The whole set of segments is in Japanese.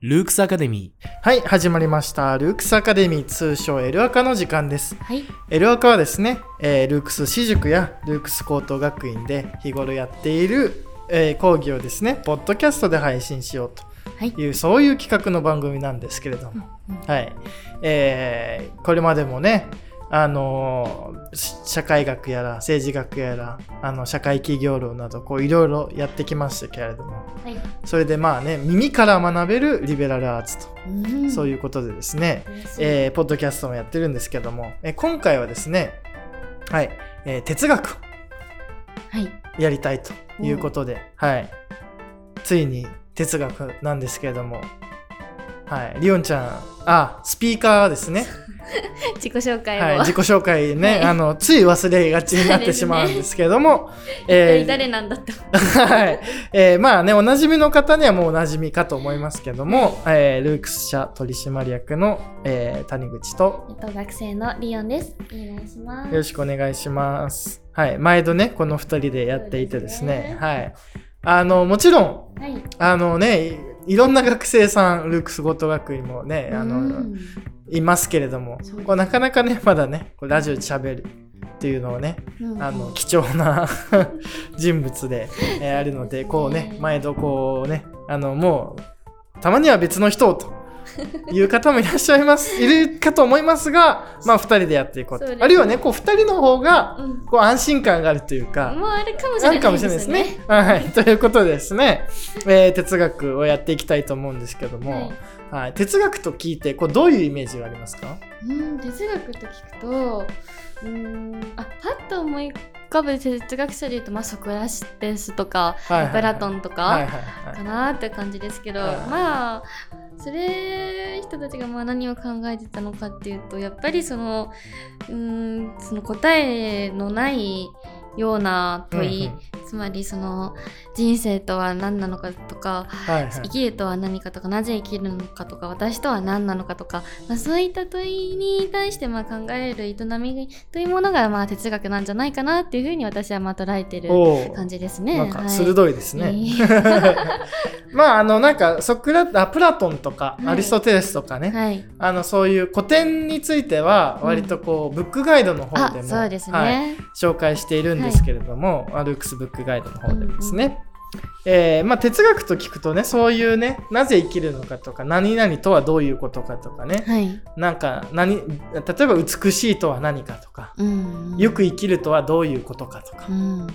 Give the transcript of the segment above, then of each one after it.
ルークスアカデミはい、始まりました。ルークスアカデミー通称エルアカの時間です。はい。エルアカはですね、えールークス私塾やルークス高等学院で日頃やっている、えー講義をですね、ポッドキャストで配信しようはいという、そういう企画の番組なんですけれども、はい。えーこれまでもね、あの社会学やら政治学やらあの社会企業論などこういろいろやってきましたけれども。はい。それでまあね耳から学べるリベラルアーツと。うん。そういうことでですね、えーポッドキャストもやってるんですけども、えー今回はですね、はい、えー哲学をはい。やりたいということで、はい、ついに哲学なんですけれども、はい、リオンちゃん、あ、スピーカーですね。自己紹介を。はい、自己紹介ね、はいあの、つい忘れがちになってしまうんですけども、えー誰なんだって。はい。えーまあね、おなじみの方にはもうおなじみかと思いますけども、えールークス社取締役の、えー谷口と、えっと、学生のリオンです。お願いします。よろしくお願いします。はい。毎度ね、この二人でやっていてですね、すねはい。あの、もちろん、はい。あのね、いいろんな学生さん、ルークス高等学院もね、あの、うんいますけれどもこうなかなかね、まだね、こうラジオで喋るっていうのをね、うん。あの、貴重な 人物で、えーあるので、こうね、毎度こうね、あの、もう、たまには別の人をと いう方もいらっしゃいます、いるかと思いますが、まあ、二人でやっていこううですね。あるいはね、こう、二人の方が、うん。こう、安心感があるというか、もうあるかもしれないあるかもしれないですね。はい。ということでですね、えー哲学をやっていきたいと思うんですけども、はい、哲学と聞いて、こう、どういうイメージがありますか？うん、哲学と聞くと、うーん、あ、パッと思い浮かぶ哲学者で言うと、まあ、ソクラテスとか、はいはいはい。プラトンとか、はいはいはい。かなって感じですけど、はいまあそれ人たちがまあ何を考えてたのかっていうとやっぱりそのうーんその答えのないような問い、つまりその人生とは何なのかとかはいはい。生きるとは何かとかなぜ生きるのかとか私とは何なのかとか、まあ、そういった問いに対してまあ考える営みというものがまあ哲学なんじゃないかなっていうふうに私はまあ捉えてる感じですね。なんかはい鋭いですね。いい。まああのなんかソクラあプラトンとか、はい。アリストテレスとかね、はい。あのそういう古典については割とこう、ブックガイドの方あでも、ね、はい、紹介しているんですけれども、アルークスブックガイドの方でもですね。えーまあ、哲学と聞くとねそういうねなぜ生きるのかとか何々とはどういうことかとかね。はい、なんか何例えば美しいとは何かとかうん。よく生きるとはどういうことかとか。うん。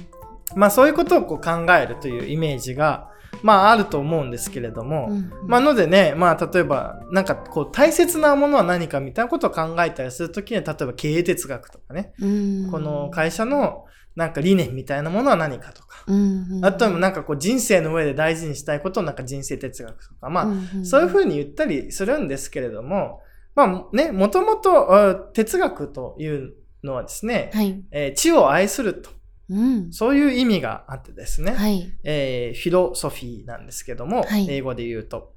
まあそういうことをこう考えるというイメージがまああると思うんですけれども、うん。まあのでねまあ例えばなんかこう大切なものは何かみたいなことを考えたりするときには例えば経営哲学とかね、うん。この会社のなんか理念みたいなものは何かとか、うんあとはなんかこう人生の上で大事にしたいことをなんか人生哲学とか。まあ、んそういうふうに言ったりするんですけれどもまあねもともとあ哲学というのはですね、はい、えー知を愛すると。うん、そういう意味があってですね、はい、えーフィロソフィーなんですけども、はい。英語で言うと、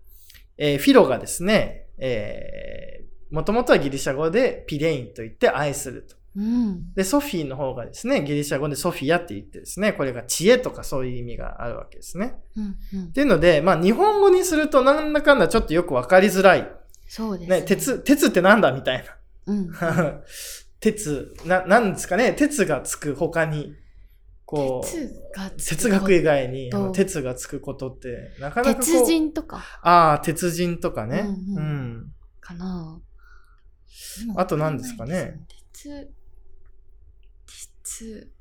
えーフィロがですね、えー、もともとはギリシャ語でピレインと言って愛すると。うん、で、ソフィーの方がですね、ギリシャ語でソフィアって言ってですね、これが知恵とかそういう意味があるわけですね。うん、うん。っていうので、まあ日本語にするとなんだかんだちょっとよくわかりづらい。そうですね、鉄、鉄ってなんだみたいうん、な。鉄、な、なんですかね、鉄がつく他に、こう、哲学以外にあと。の鉄がつくことってなかなか鉄人とか。ああ鉄人とかね、ううん。んうん。かな。あと何ですかね。鉄鉄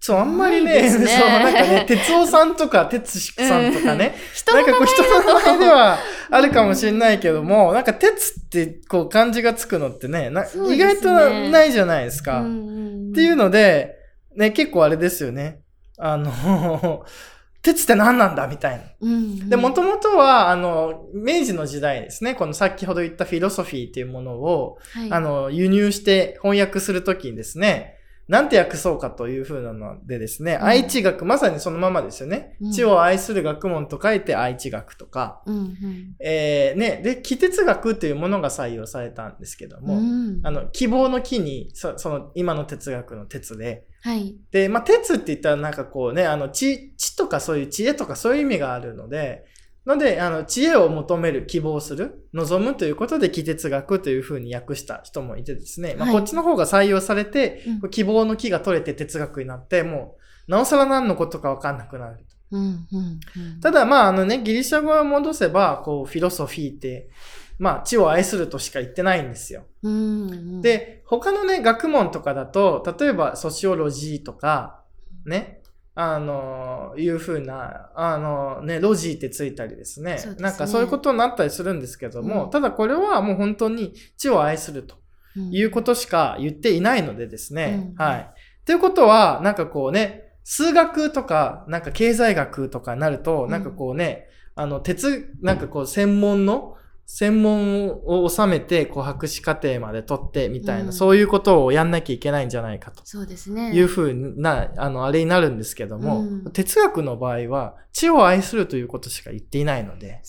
そうあんまりねね。そうなんかね哲夫さんとか哲司さんとかね、人のなんかこう人の名前ではあるかもしれないけどもなんか鉄ってこう漢字がつくのってね意外とないじゃないですか、んっていうのでね結構あれですよね。あの 鉄って何なんだみたいな。うん、で、もともとは、あの、明治の時代ですね、この先ほど言ったフィロソフィーっていうものを、はい、あの、輸入して翻訳するときにですね、なんて訳そうかというふうなのでですね、うん。愛知学、まさにそのままですよね。うん。知を愛する学問と書いて愛知学とか、うんうん。えー、ね、で、気哲学というものが採用されたんですけども、うん。あの、希望の木に、そその、今の哲学の哲で、はい。で、まあ、哲って言ったらなんかこうね、あの、知、知とかそういう知恵とかそういう意味があるので、ので、あの、知恵を求める、希望する、望むということで、気哲学というふうに訳した人もいてですね、まあ、はいこっちの方が採用されて、うん希望の木が取れて哲学になって、もう、なおさら何のことかわかんなくなる。うんうんうんただ、まあ、あのね、ギリシャ語を戻せば、こう、フィロソフィーって、まあ、知を愛するとしか言ってないんですよ。うんうん、で、他のね、学問とかだと、例えば、ソシオロジーとか、ね、あの、いうふうな、あの、ね、ロジーってついたりですね。すねなんかそういうことになったりするんですけども、うんただこれはもう本当に知を愛するということしか言っていないのでですね。うんはい。ということは、なんかこうね、数学とか、なんか経済学とかになると、うんなんかこうね、あの、鉄、なんかこう専門の、専門を収めて、こう博士課程まで取ってみたいな、うん。そういうことをやんなきゃいけないんじゃないかと。そうですね。いうふうな、あの、あれになるんですけども、うん。哲学の場合は、知を愛するということしか言っていないので、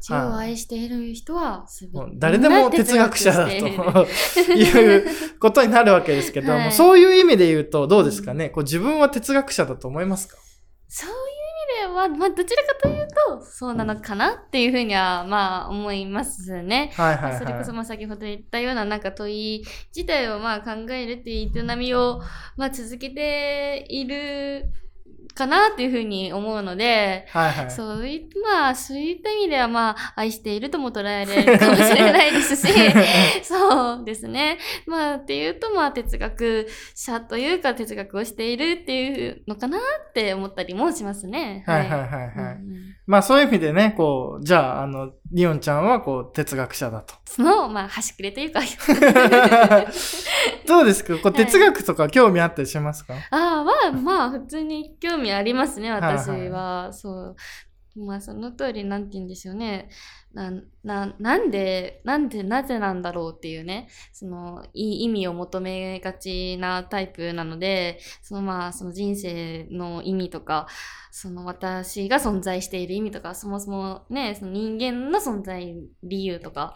知を愛している人は誰でも哲学者だと いうことになるわけですけども、はい。そういう意味で言うとどうですかね、こう自分は哲学者だと思いますか？そういうは、まあ、どちらかというと、そうなのかなっていうふうには、まあ、思いますね。はいはいはい。それこそ、まあ、先ほど言ったような、なんか問い自体を、まあ、考えるっていう営みを、まあ、続けているかなっていうふうに思うので、はいはい。そういまあ、そういった意味では、まあ、愛しているとも捉えられるかもしれないですし、そうですね。まあ、っていうと、まあ、哲学者というか、哲学をしているっていうのかなって思ったりもしますね。はいはいはいはい。うんまあそういう意味でね、こう、じゃあ、あの、リオンちゃんはこう、哲学者だと。その、まあ、端くれというか、どうですか？こう、はい哲学とか興味あったりしますか、ああ、まあ、まあ、普通に興味ありますね、私はいは。そう。まあ、その通り、なんて言うんでしょうね。な、な、なんで、なんで、なぜなんだろうっていうね、その、い意味を求めがちなタイプなので、そのまあ、その人生の意味とか、その私が存在している意味とか、そもそもね、その人間の存在理由とか、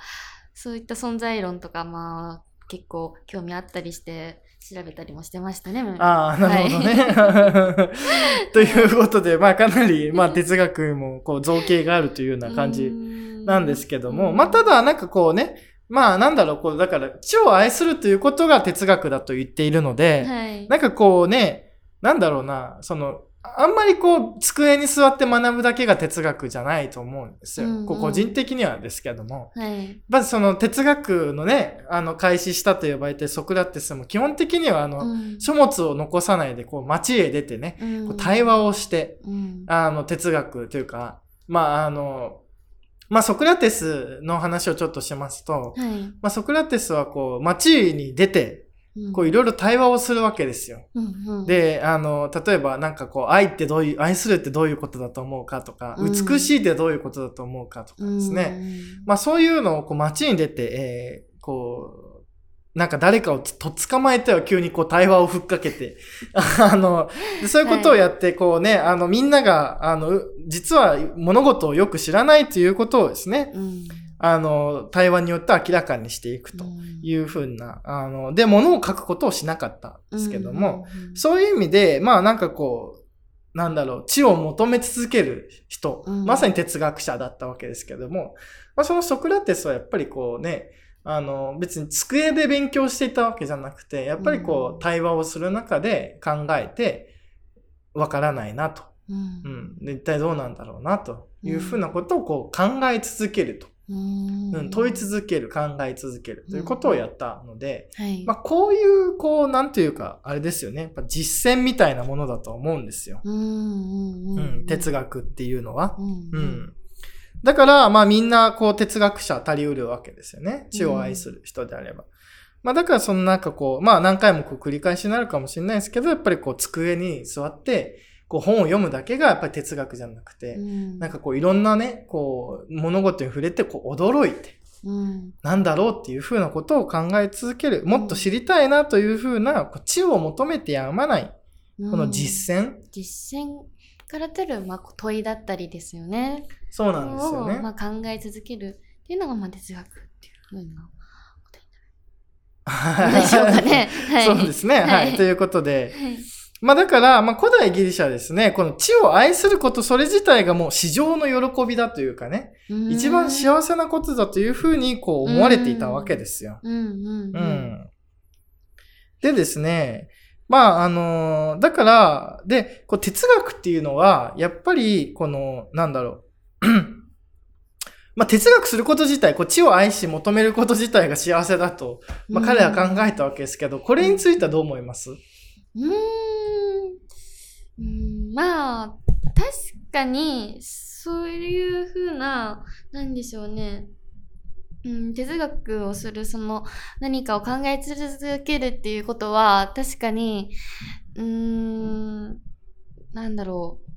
そういった存在論とか、まあ、結構興味あったりして、調べたりもしてましたね。ああ、なるほどね。ということで、まあかなり、まあ哲学もこう造形があるというような感じなんですけども、まあただなんかこうね、まあなんだろう、こう、だから知を愛するということが哲学だと言っているので、はい。なんかこうね、なんだろうな、その、あんまりこう、机に座って学ぶだけが哲学じゃないと思うんですよ。うんうんこう個人的にはですけども。はい。まずその哲学のね、あの、開始したと呼ばれてるソクラテスも基本的にはあの、うん書物を残さないで、こう、街へ出てね、うんこう対話をして、うんあの、哲学というか、まあ、あの、まあ、ソクラテスの話をちょっとしますと、はい。まあ、ソクラテスはこう、街に出て、こう、いろいろ対話をするわけですよ。うんうん、で、あの、例えばなんかこう、愛ってどういう、愛するってどういうことだと思うかとか、うん。美しいってどういうことだと思うかとかですね。まあそういうのをこう街に出て、えーこう、なんか誰かをとっ捕まえては急にこう対話をふっかけて、あの、でそういうことをやって、こうね、あのみんなが、あの、う実は物事をよく知らないということをですね、うん、あの、対話によって明らかにしていくというふうな、あの、で、物を書くことをしなかったんですけども、、うんそういう意味で、まあなんかこう、なんだろう、知を求め続ける人、うんまさに哲学者だったわけですけども、まあそのソクラテスはやっぱりこうね、あの、別に机で勉強していたわけじゃなくて、やっぱりこう対話をする中で考えて、わからないなと。うんうん。で一体どうなんだろうなというふうなことをこう考え続けると。うんうん、問い続ける、考え続けるということをやったので、はい。まあ、こういう、こう、なんていうか、あれですよね。やっぱ実践みたいなものだと思うんですよ。うんうんううんん、哲学っていうのは。うんううんん。だから、まあみんな、こう、哲学者足りうるわけですよね。知を愛する人であれば。まあだから、そのなんかこう、まあ何回もこう繰り返しになるかもしれないですけど、やっぱりこう、机に座って、こう、本を読むだけがやっぱり哲学じゃなくて、うんなんかこう、いろんなね、こう、物事に触れて、こう、驚いて、うん。なんだろうっていうふうなことを考え続ける。もっと知りたいなというふうな、こう知を求めてやまない。この実践。実践から出る、まあ、問いだったりですよね。そうなんですよね。をまあ、考え続けるっていうのが、まあ、哲学っていうふうなことになる でしょうかね。はい。そうですね。はい。はいということで。はい。まあだから、まあ古代ギリシャはですね、この知を愛することそれ自体がもう至上の喜びだというかね、一番せ。幸せなことだというふうにこう思われていたわけですよ。うんうんううん。ん。でですね、まああのだから、で、こう哲学っていうのは、やっぱりこの、なんだろう。まあ哲学すること自体、こう知を愛し求めること自体が幸せだと、まあ彼は考えたわけですけど、これについてはどう思います？うーん。うんまあ、確かに、そういうふうな、なんでしょうね。うん、哲学をする、その、何かを考え続けるっていうことは、確かに、うーん、なんだろう。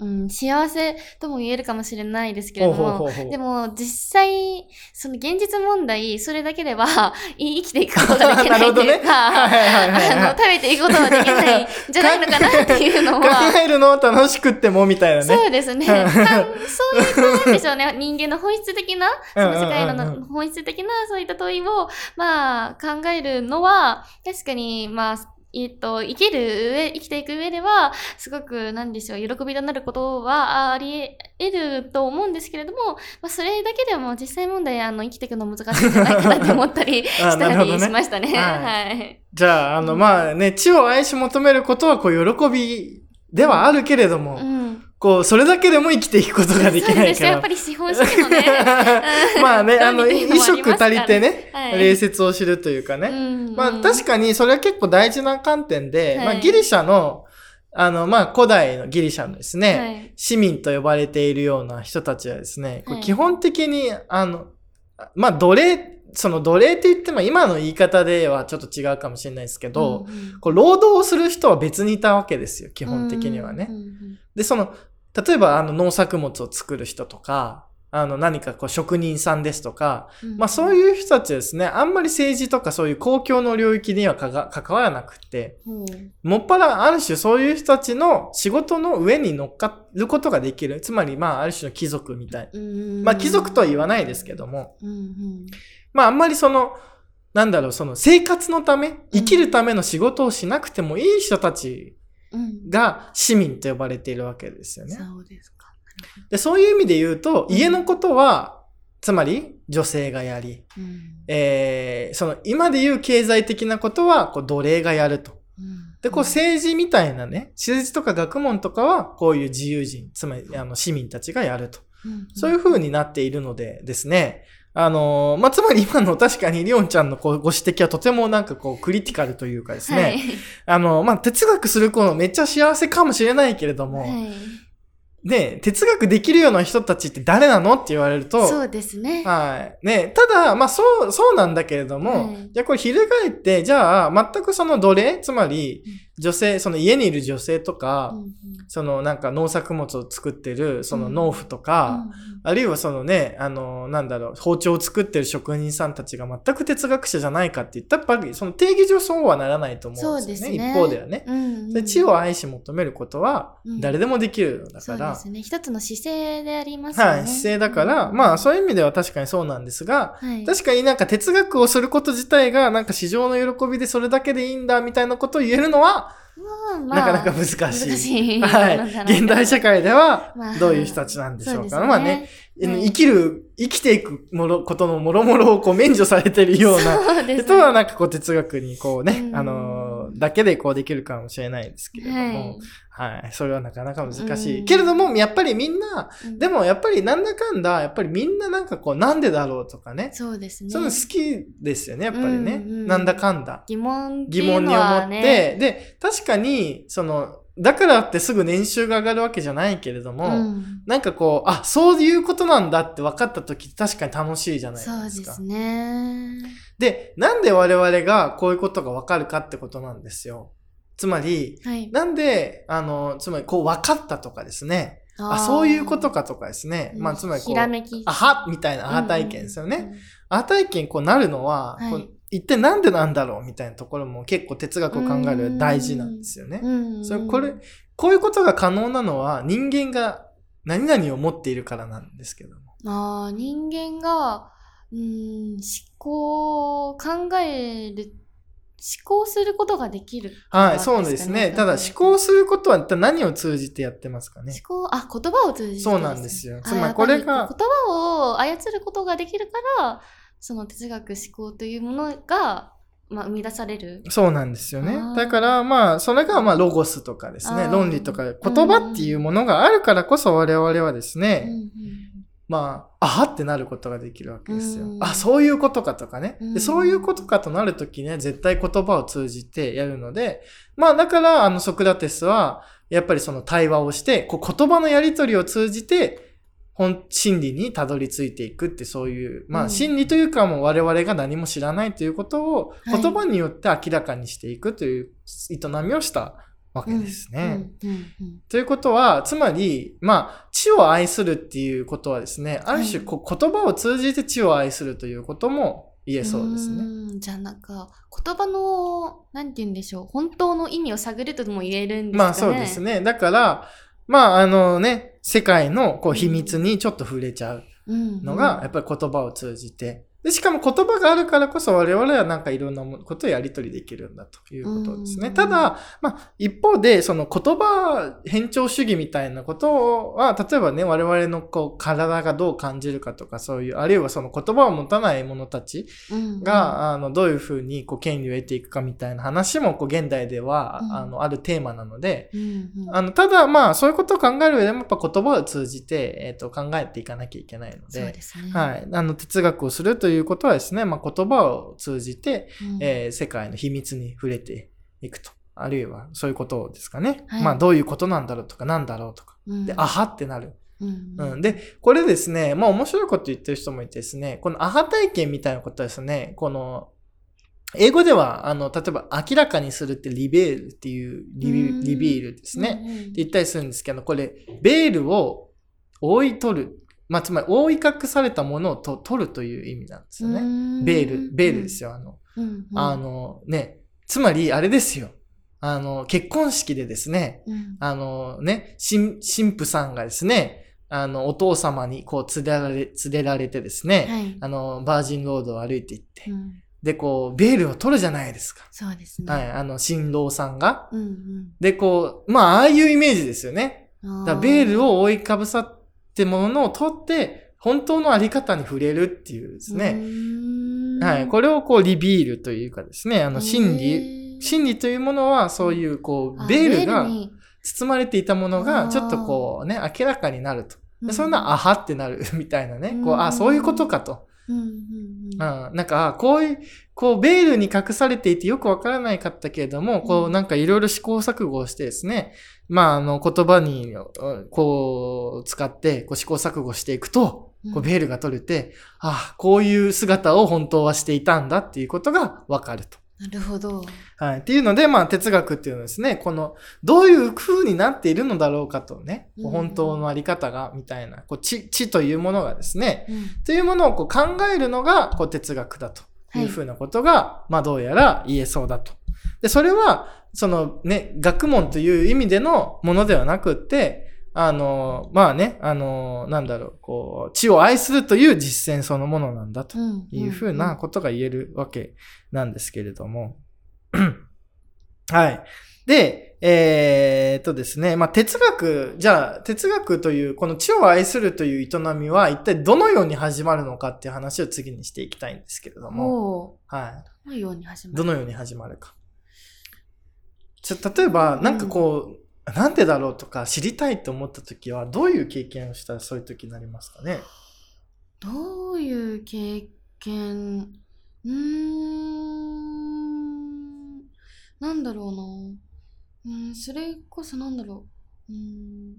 うん、幸せとも言えるかもしれないですけれども、でも実際、その現実問題、それだけでは い生きていくことができないというか、食べていくことはできないんじゃないのかなっていうの考は。えるのを楽しくってもみたいなね。そうですね。そういうこんでしょうね。人間の本質的な、その世界の本質的なそういった問いを、まあ、考えるのは、確かに、まあ、えっと、生きる上、生きていく上では、すごく、なんでしょう、喜びとなることはあり得ると思うんですけれども、まあ、それだけでも実際問題、あの、生きていくの難しいんじゃないかなって思ったり しあたりしましたね。はいはい。じゃあ、あの、うんまあね、知を愛し求めることは、こう、喜びではあるけれども、うん。こう、それだけでも生きていくことができないから。そうですやっぱ。り資本主義のね。まあね、あの、衣食足りてね、はい。礼節を知るというかね。うん。まあ確かにそれは結構大事な観点で、はい。まあギリシャの、あの、まあ古代のギリシャのですね、はい。市民と呼ばれているような人たちはですね、はい。基本的に、あの、まあ奴隷、その奴隷って言っても今の言い方ではちょっと違うかもしれないですけど、うんうん。こう労働をする人は別にいたわけですよ、基本的にはね。うんうん。で、その、例えばあの農作物を作る人とか、あの何かこう職人さんですとか、うん。まあそういう人たちはですね、あんまり政治とかそういう公共の領域には関わらなくて、うん。もっぱらある種そういう人たちの仕事の上に乗っかることができる。つまりまあある種の貴族みたい。うん。まあ貴族とは言わないですけども、うん。うん。まああんまりその、なんだろう、その生活のため、生きるための仕事をしなくてもいい人たちうんが市民と呼ばれているわけですよね。そうですか。でそういう意味で言うと、うん家のことは、つまり女性がやり、うんえーその今で言う経済的なことはこう奴隷がやると。うんで、こう政治みたいなね、政治とか学問とかはこういう自由人、つまりあの市民たちがやると。うんそういう風になっているのでですね、あのーまあ、つまり今の確かにリオンちゃんのこうご指摘はとてもなんかこうクリティカルというかですね、はい。あの、まあ、哲学する子めっちゃ幸せかもしれないけれども、はいで、哲学できるような人たちって誰なのって言われると、そうですね。はい。ね、ただ、まあそう、そうなんだけれども、はいじゃあこれ翻って、じゃあ全くその奴隷、つまり女性、その家にいる女性とか、うんうんそのなんか農作物を作ってるその農夫とか、あるいはそのね、あの、なんだろう、包丁を作ってる職人さんたちが全く哲学者じゃないかって言ったら、やっぱりその定義上そうはならないと思そううんですよね。ですね。一方ではね。うんうんで知を愛し求めることはうん誰でもできるのだから、そうですね。一つの姿勢でありますよね。はい、姿勢だから、まあそういう意味では確かにそうなんですが、はい、確かになんか哲学をすること自体がなんか市場の喜びでそれだけでいいんだみたいなことを言えるのはまあまあなかなか難しい。難しい。はい。現代社会ではまあどういう人たちなんでしょうか。そうですまあね、はい。生きる、生きていくもの、ことのもろもろをこう免除されてるような。人はなんかこう哲学にこうね、うん。あのーだけでこうできるかもしれないですけれども、ははい、それはなかなか難しい。うんけれども、やっぱりみんな、い。でもやっぱりなんだかんだ、やっぱりみんななんかこうなんでだろうとかね、そうですね。そういうの好きですよね、やっぱりね。うんうんなんだかんだ。疑問って疑問に思って、で、確かに、その、だからってすぐ年収が上がるわけじゃないけれども、うんなんかこう、あ、そういうことなんだって分かった時確かに楽しいじゃないそうですか。ですね。で、なんで我々がこういうことが分かるかってことなんですよ。つまり、はい。なんで、あの、つまりこう分かったとかですね、あそういうことかとかですね。まあ、つまりこう、ひらめき。あはみたいなアハ体験ですよね。うんうんアハ体験こうなるのは、はい一体なんでなんだろうみたいなところも結構哲学を考える大事なんですよね。うんうんそれこれ、こういうことが可能なのは人間が何々を持っているからなんですけども。あー人間が、うん、思考、考える、思考することができる。はい、そうですね。ただ思考することは一体何を通じてやってますかね思。考、あ、言葉を通じて、そうなんですよあつまりこれが言葉を操ることができるから、その哲学思考というものが、まあ、生み出される。そうなんですよねだからまあ、それがまあロゴスとかですね論理とか言葉っていうものがあるからこそ我々はですうんね、うんまあ、あはってなることができるわけですよう。んあ、そういうことかとかね。うんでそういうことかとなるときね、絶対言葉を通じてやるので、まあだから、あの、ソクラテスは、やっぱりその対話をして、こう言葉のやりとりを通じて、本、真理にたどり着いていくってそういう、まあうん真理というかもう我々が何も知らないということをはい言葉によって明らかにしていくという営みをしたわけですね。ということは、つまり、まあ、知を愛するっていうことはですね、ある種はいこう言葉を通じて知を愛するということも言えそうですね。じゃあなんか言葉のなんて言うんでしょう本当の意味を探るとも言えるんですかね。まあそうですね。だから、まああのね、世界のこう秘密にちょっと触れちゃううんのが、やっぱり言葉を通じて、で、しかも言葉があるからこそ我々はなんかいろんなことをやり取りできるんだということですね。うんただ、まあ一方でその言葉偏重主義みたいなことは、例えばね、我々のこう体がどう感じるかとかそういう、あるいはその言葉を持たない者たちうんが、あの、どういうふうにこう権利を得ていくかみたいな話もこう現代では、うんあの、あるテーマなので、うんうんあの、ただまあそういうことを考える上でもやっぱ言葉を通じて、えっ、と、考えていかなきゃいけないので、ですね。はい。あの、哲学をするということはですね、まあ、言葉を通じて、うんえー世界の秘密に触れていくと。あるいは、そういうことですかね。はいまあ、どういうことなんだろうとか、なんだろうとか。うんで、あはってなる。うんうん。で、これですね、まあ、面白いこと言ってる人もいてですね、このアハ体験みたいなことはですね、この、英語では、あの、例えば、明らかにするってリベールっていう、リビうんリビールですね。って言ったりするんですけど、これ、ベールを覆い取る。まあ、つまり覆い隠されたものをと取るという意味なんですよね。ベール、ベールですよ。あの、うんうんあのね、つまりあれですよ。あの、結婚式でですね、うんあのね、新神父さんがですね、あの、お父様にこう連れられ、連れられてですね、はいあの、バージンロードを歩いていって、うんで、こう、ベールを取るじゃないですか。そうですね。はい、あの、新郎さんが。うんうんで、こう、まあ、ああいうイメージですよね。だベールを覆いかぶさってものを取って、本当のあり方に触れるっていうですうね。はい。これをこう、リビールというかですね、あの、真理、真理というものは、そういう、こあう、ベールがに包まれていたものあが、ーちょっとこうね、明らかになると。うんでそんな、あはってなる みたいなね。こう、うんあ、そういうことかと。うんうんううんん。なんか、あこういう、こう、ベールに隠されていてよくわからないかったけれども、こう、うんなんかいろいろ試行錯誤をしてですね、まあ、あの、言葉に、うんこう、使って、こう、試行錯誤していくと、こううんベールが取れて、あこういう姿を本当はしていたんだっていうことがわかると。なるほど。はい。っていうので、まあ、哲学っていうのはですね、この、どういう風になっているのだろうかとね、こううん本当のあり方が、みたいな、こう、知、知というものがですね、うんというものをこう考えるのが、こう、哲学だという風なことが、まあ、どうやら言えそうだと。で、それは、そのね、学問という意味でのものではなくって、あの、まあね、あの、なんだろう、こう、知を愛するという実践そのものなんだと。うんいうふうなことが言えるわけなんですけれども。はい。で、えーっとですね、まあ、哲学、じゃあ、哲学という、この知を愛するという営みは、一体どのように始まるのかっていう話を次にしていきたいんですけれども、おはーどのように始い。まるどのように始まるか。ちょ例えば、なんかこう、なんでだろうとか知りたいと思った時は、どういう経験をしたらそういう時になりますかね？どういう経験？うーん。なんだろうな。うんそれこそなんだろう。うん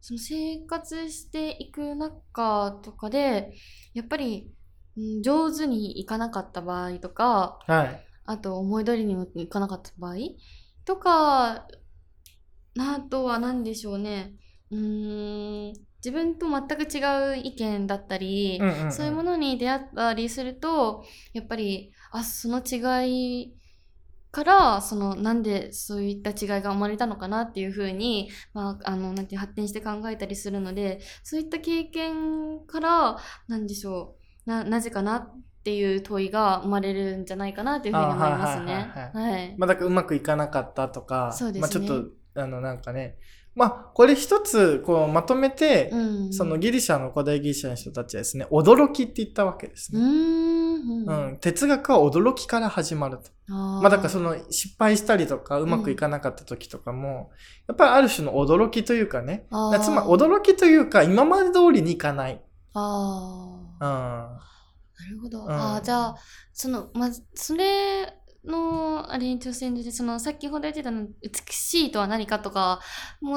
その生活していく中とかでやっぱり、うん、上手にいかなかった場合とかはい。あと思い通りにいかなかった場合とかあとは何でしょうね。うーん自分と全く違う意見だったり、うんうんうん。そういうものに出会ったりするとやっぱりあその違いからそのなんでそういった違いが生まれたのかなっていうふうに、まあ、あのなんて発展して考えたりするのでそういった経験からなんでしょう。ななぜかなっていう問いが生まれるんじゃないかなっていうふうに思いますね。あはいはいまあ、だからうまくいかなかったとか、ねまあ、ちょっと、あの、なんかね、まあ、これ一つ、こう、まとめて、うんそのギリシャの古代ギリシャの人たちはですね、驚きって言ったわけですね。んうん、哲学は驚きから始まると。あーまあだからその失敗したりとかうまくいかなかった時とかも、やっぱりある種の驚きというかね、つまり驚きというか今まで通りにいかない。あーうん。なるほど。うんああ、じゃあ、その、まず、それの、あれに挑戦で、その、先ほど言ってたの、美しいとは何かとか、もう、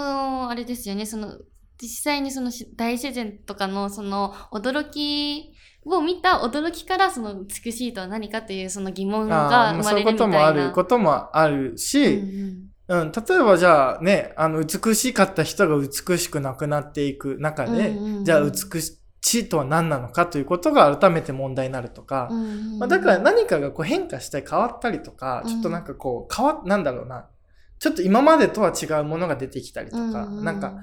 あれですよね、その、実際にそのし大自然とかの、その、驚きを見た驚きから、その、美しいとは何かっていう、その疑問あが生まれるみたいな。こともあることもあるし、うんうん、例えばじゃあね、あの、美しかった人が美しくなくなっていく中で、うんうんうんじゃあ美しいとは何なのかということが改めて問題になるとか、まあ、だから何かがこう変化して変わったりとか、うん。ちょっとなんかこう変わっ、なんだろうな、ちょっと今までとは違うものが出てきたりとか、なんか、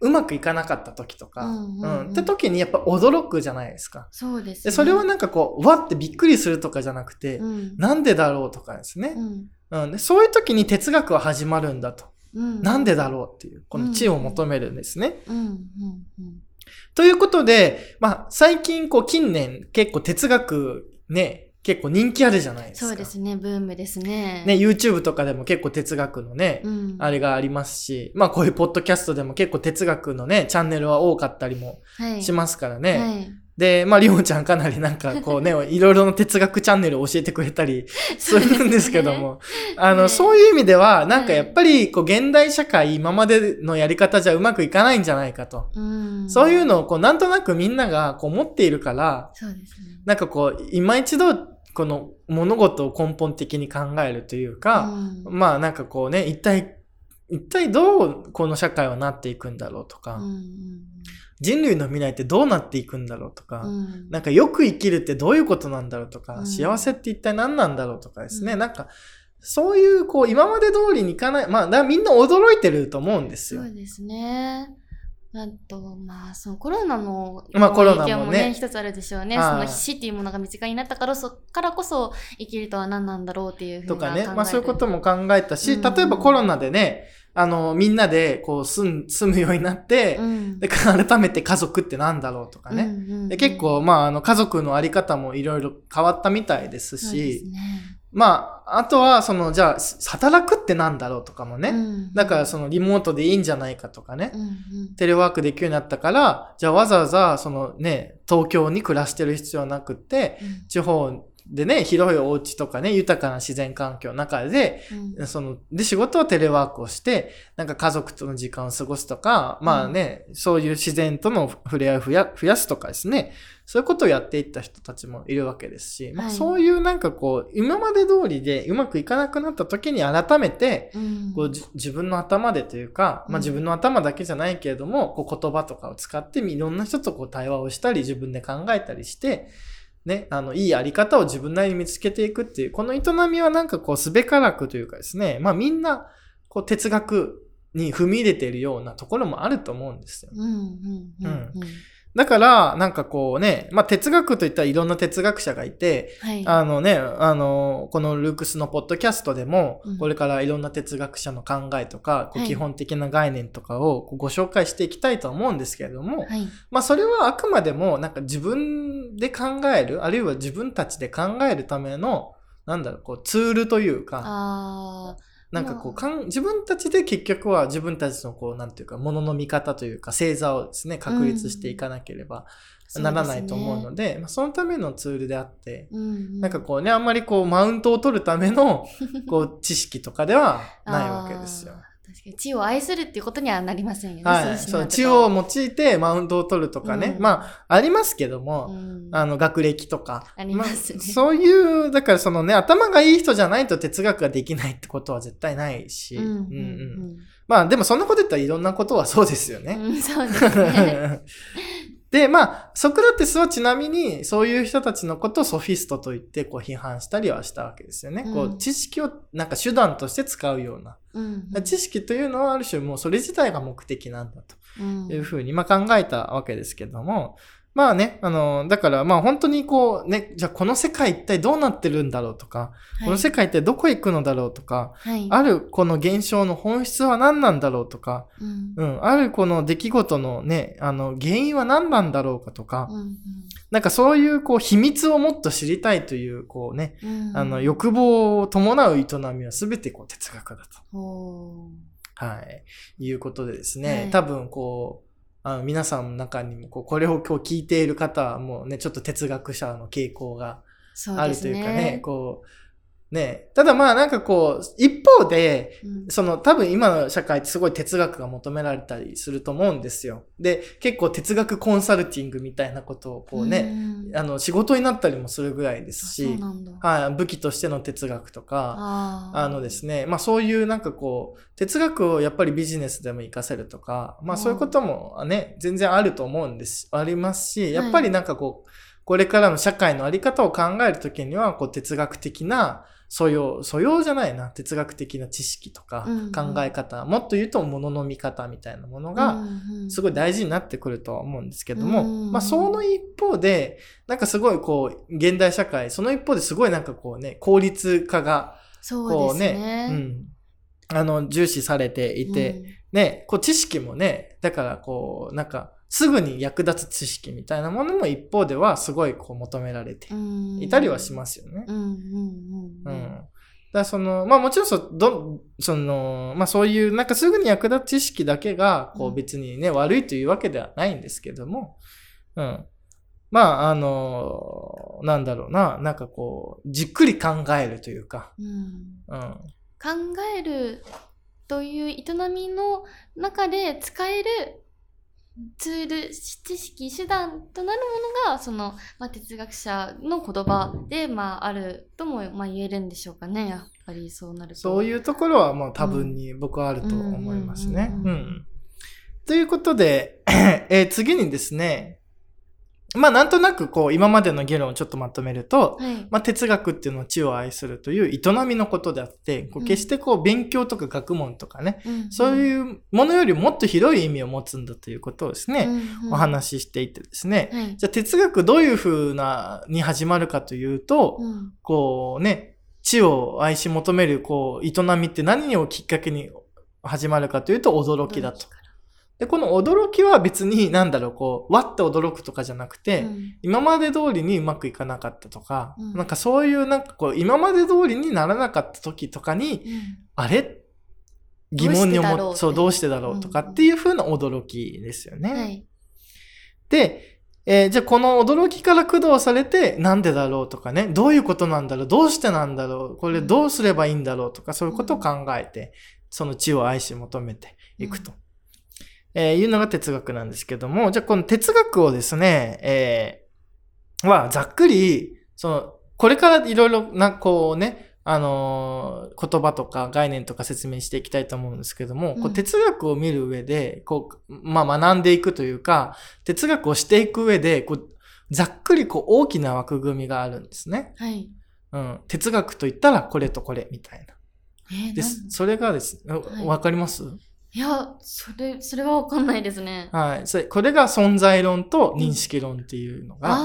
うまくいかなかった時とか、うんうんうん。って時にやっぱ驚くじゃないですか。そうです、で、それはなんかこう、わってびっくりするとかじゃなくて、うん。なんでだろうとかですね。う。ん。うん、でそういう時に哲学は始まるんだと。うん。なんでだろうっていう、この知を求めるんですね。うん。うん。うんということで、まあ、最近こう近年結構哲学ね、結構人気あるじゃないですか。そうですね、ブームですね。ね、YouTube とかでも結構哲学のね、うん、あれがありますし、まあこういうポッドキャストでも結構哲学のね、チャンネルは多かったりもはい、しますからね。はいで、まありおちゃんかなりなんかこうね、いろいろな哲学チャンネルを教えてくれたり するんですけども、あの、ね。そういう意味では、なんかやっぱりこう現代社会今までのやり方じゃうまくいかないんじゃないかと。うん、そういうのをこうなんとなくみんながこう持っているから、そうですね。なんかこう、今一度この物事を根本的に考えるというか、うん。まあなんかこうね、一体、一体どうこの社会はなっていくんだろうとか、うん人類の未来ってどうなっていくんだろうとか、うん。うんなんかよく生きるってどういうことなんだろうとか、うん。幸せって一体何なんだろうとかですね、うん。なんかそういうこう今まで通りにいかない、まあだみんな驚いてると思うんですよ。そう。ですね。あと、まあ、そのコロナのまあコロナもね。影響もね、一つあるでしょうね。はい。その死っていうものが身近になったからそからこそ生きるとは何なんだろうっていうふうなとかね、まあそういうことも考えたし、うん。例えばコロナでね、あの、みんなでこう住むようになって、うん。で改めて家族ってなんだろうとかね。うんうんうん。で結構、まあ、あの、家族のあり方もいろいろ変わったみたいですそうですし、ねまあ、あとは、その、じゃあ、働くってなんだろうとかもね。うんだから、その、リモートでいいんじゃないかとかね。うんうんテレワークできるようになったから、じゃあわざわざ、そのね、東京に暮らしてる必要はなくって、うん地方でね、広いお家とかね、豊かな自然環境の中で、うん。その、で、仕事はテレワークをして、なんか家族との時間を過ごすとか、まあね、そういう自然との触れ合いを増や増やすとかですね、そういうことをやっていった人たちもいるわけですし、まあ、はいそういうなんかこう、今まで通りでうまくいかなくなった時に改めて、うん。こうじ自分の頭でというか、まあ、うん自分の頭だけじゃないけれども、こう言葉とかを使っていろんな人とこう対話をしたり自分で考えたりして、ね、あの、いいあり方を自分なりに見つけていくっていう、この営みはなんかこう、すべからくというかですね、まあみんな、こう、哲学に踏み入れているようなところもあると思うんですよ。うんうんうんうんだから、なんかこうね、まあ哲学といったらいろんな哲学者がいて、はい。あのね、あの、このルークスのポッドキャストでもうん、これからいろんな哲学者の考えとか、こうはい。基本的な概念とかをご紹介していきたいとは思うんですけれども、はい。まあそれはあくまでもなんか自分で考える、あるいは自分たちで考えるための、なんだろう、こうツールというか、あなんかこうまかん、自分たちで結局は自分たちのこう、なんていうか、ものの見方というか、星座をですね、確立していかなければーならないと思うのでで、まあそのためのツールであって、すねうん。なんかこうね、あんまりこう、マウントを取るための、こう、知識とかではないわけですよ。地を愛するっていうことにはなりませんよね。はい。そう、地を用いてマウントを取るとかね。うんまあ、ありますけども、うんあの、学歴とか。ありますねあそういう、だからそのね、頭がいい人じゃないと哲学ができないってことは絶対ないし。うんうんうんまあ、でもそんなこと言ったらいろんなことはそうですよね。うんうんそうですね。で、まあ、ソクラテスはちなみに、そういう人たちのことをソフィストと言って、こう批判したりはしたわけですよね。こうんう、知識をなんか手段として使うような。うんうん知識というのはある種もうそれ自体が目的なんだとうんいうふうに、まあ考えたわけですけども、まあね、あの、だからまあ本当にこうね、じゃあこの世界一体どうなってるんだろうとか、この世界ってどこへ行くのだろうとか、はい、あるこの現象の本質は何なんだろうとか、うん。うん、あるこの出来事のね、あの原因は何なんだろうかとか、うんなんかそういうこう秘密をもっと知りたいというこうね、うん。あの欲望を伴う営みは全てこう哲学だと。ほはい。いうことでですね、はい。多分こう、あの皆さんの中にもこうこれを今日聞いている方はもうね、ちょっと哲学者の傾向があるというかね、ね。こう、ね、ただまあなんかこう、一方で、うん。その多分今の社会ってすごい哲学が求められたりすると思うんですよ。で、結構哲学コンサルティングみたいなことをこうね、うん。あの仕事になったりもするぐらいですあし。はい、武器としての哲学とか、あのですね、まあそういうなんかこう、哲学をやっぱりビジネスでも活かせるとか、まあそういうこともね、全然あると思うんです、ありますし、やっぱりなんかこう、これからの社会のあり方を考えるときには、こう哲学的な素養、素養じゃないな、哲学的な知識とかうんうん考え方、もっと言うと物の見方みたいなものが、すごい大事になってくるとは思うんですけども、うんまあその一方で、なんかすごいこう、現代社会、その一方ですごいなんかこうね、効率化が、そうこうですね、ね。うん。あの、重視されていて、ね、こう知識もね、だからこう、なんか、すぐに役立つ知識みたいなものも一方ではすごいこう求められてうんいたりはしますよね。うんうんうんううんん。だからその、まあもちろんそ、ど、その、まあそういう、なんかすぐに役立つ知識だけが、こううん別にね、悪いというわけではないんですけども、うん。まあ、あの、なんだろうな、なんかこう、じっくり考えるというか、うんうん。考えるという営みの中で使えるツール知識手段となるものがその、まあ、哲学者の言葉で、まあ、あるとも、まあ、言えるんでしょうかねやっぱりそうなると。そういうところはもう多分に僕はあると思いますね。うん。ということで、えー次にですね、まあなんとなくこう今までの議論をちょっとまとめると、はい。まあ哲学っていうのは知を愛するという営みのことであって、こううん決してこう勉強とか学問とかね、うん。そういうものよりもっと広い意味を持つんだということをですね、うん。うん。お話ししていてですね、はい。じゃあ哲学どういう風なに始まるかというと、うん。こうね、知を愛し求める、こう、営みって何をきっかけに始まるかというと、驚きだと。で、この驚きは別に、なんだろう、こう、わって驚くとかじゃなくて、うん。今まで通りにうまくいかなかったとか、うん。なんかそういう、なんかこう、今まで通りにならなかった時とかに、うん。あれ？疑問に思っ、てそう、どうしてだろうとかっていう風な驚きですよね。はい。で、えーじゃあこの驚きから駆動されて、なんでだろうとかね、どういうことなんだろう、どうしてなんだろう、これどうすればいいんだろうとか、そういうことを考えて、その知を愛し求めていくと、えーいうのが哲学なんですけども、じゃあこの哲学をですね、えーはざっくり、その、これからいろいろな、こうね、あのー言葉とか概念とか説明していきたいと思うんですけども、こううん哲学を見る上で、こう、まあ学んでいくというか、哲学をしていく上で、こう、ざっくりこう大きな枠組みがあるんですね。はいうん。哲学と言ったらこれとこれみたいな。えーで。それがですね、はいわかります？いやそれそれはわかんないですね。はい。それこれが存在論と認識論っていうのが、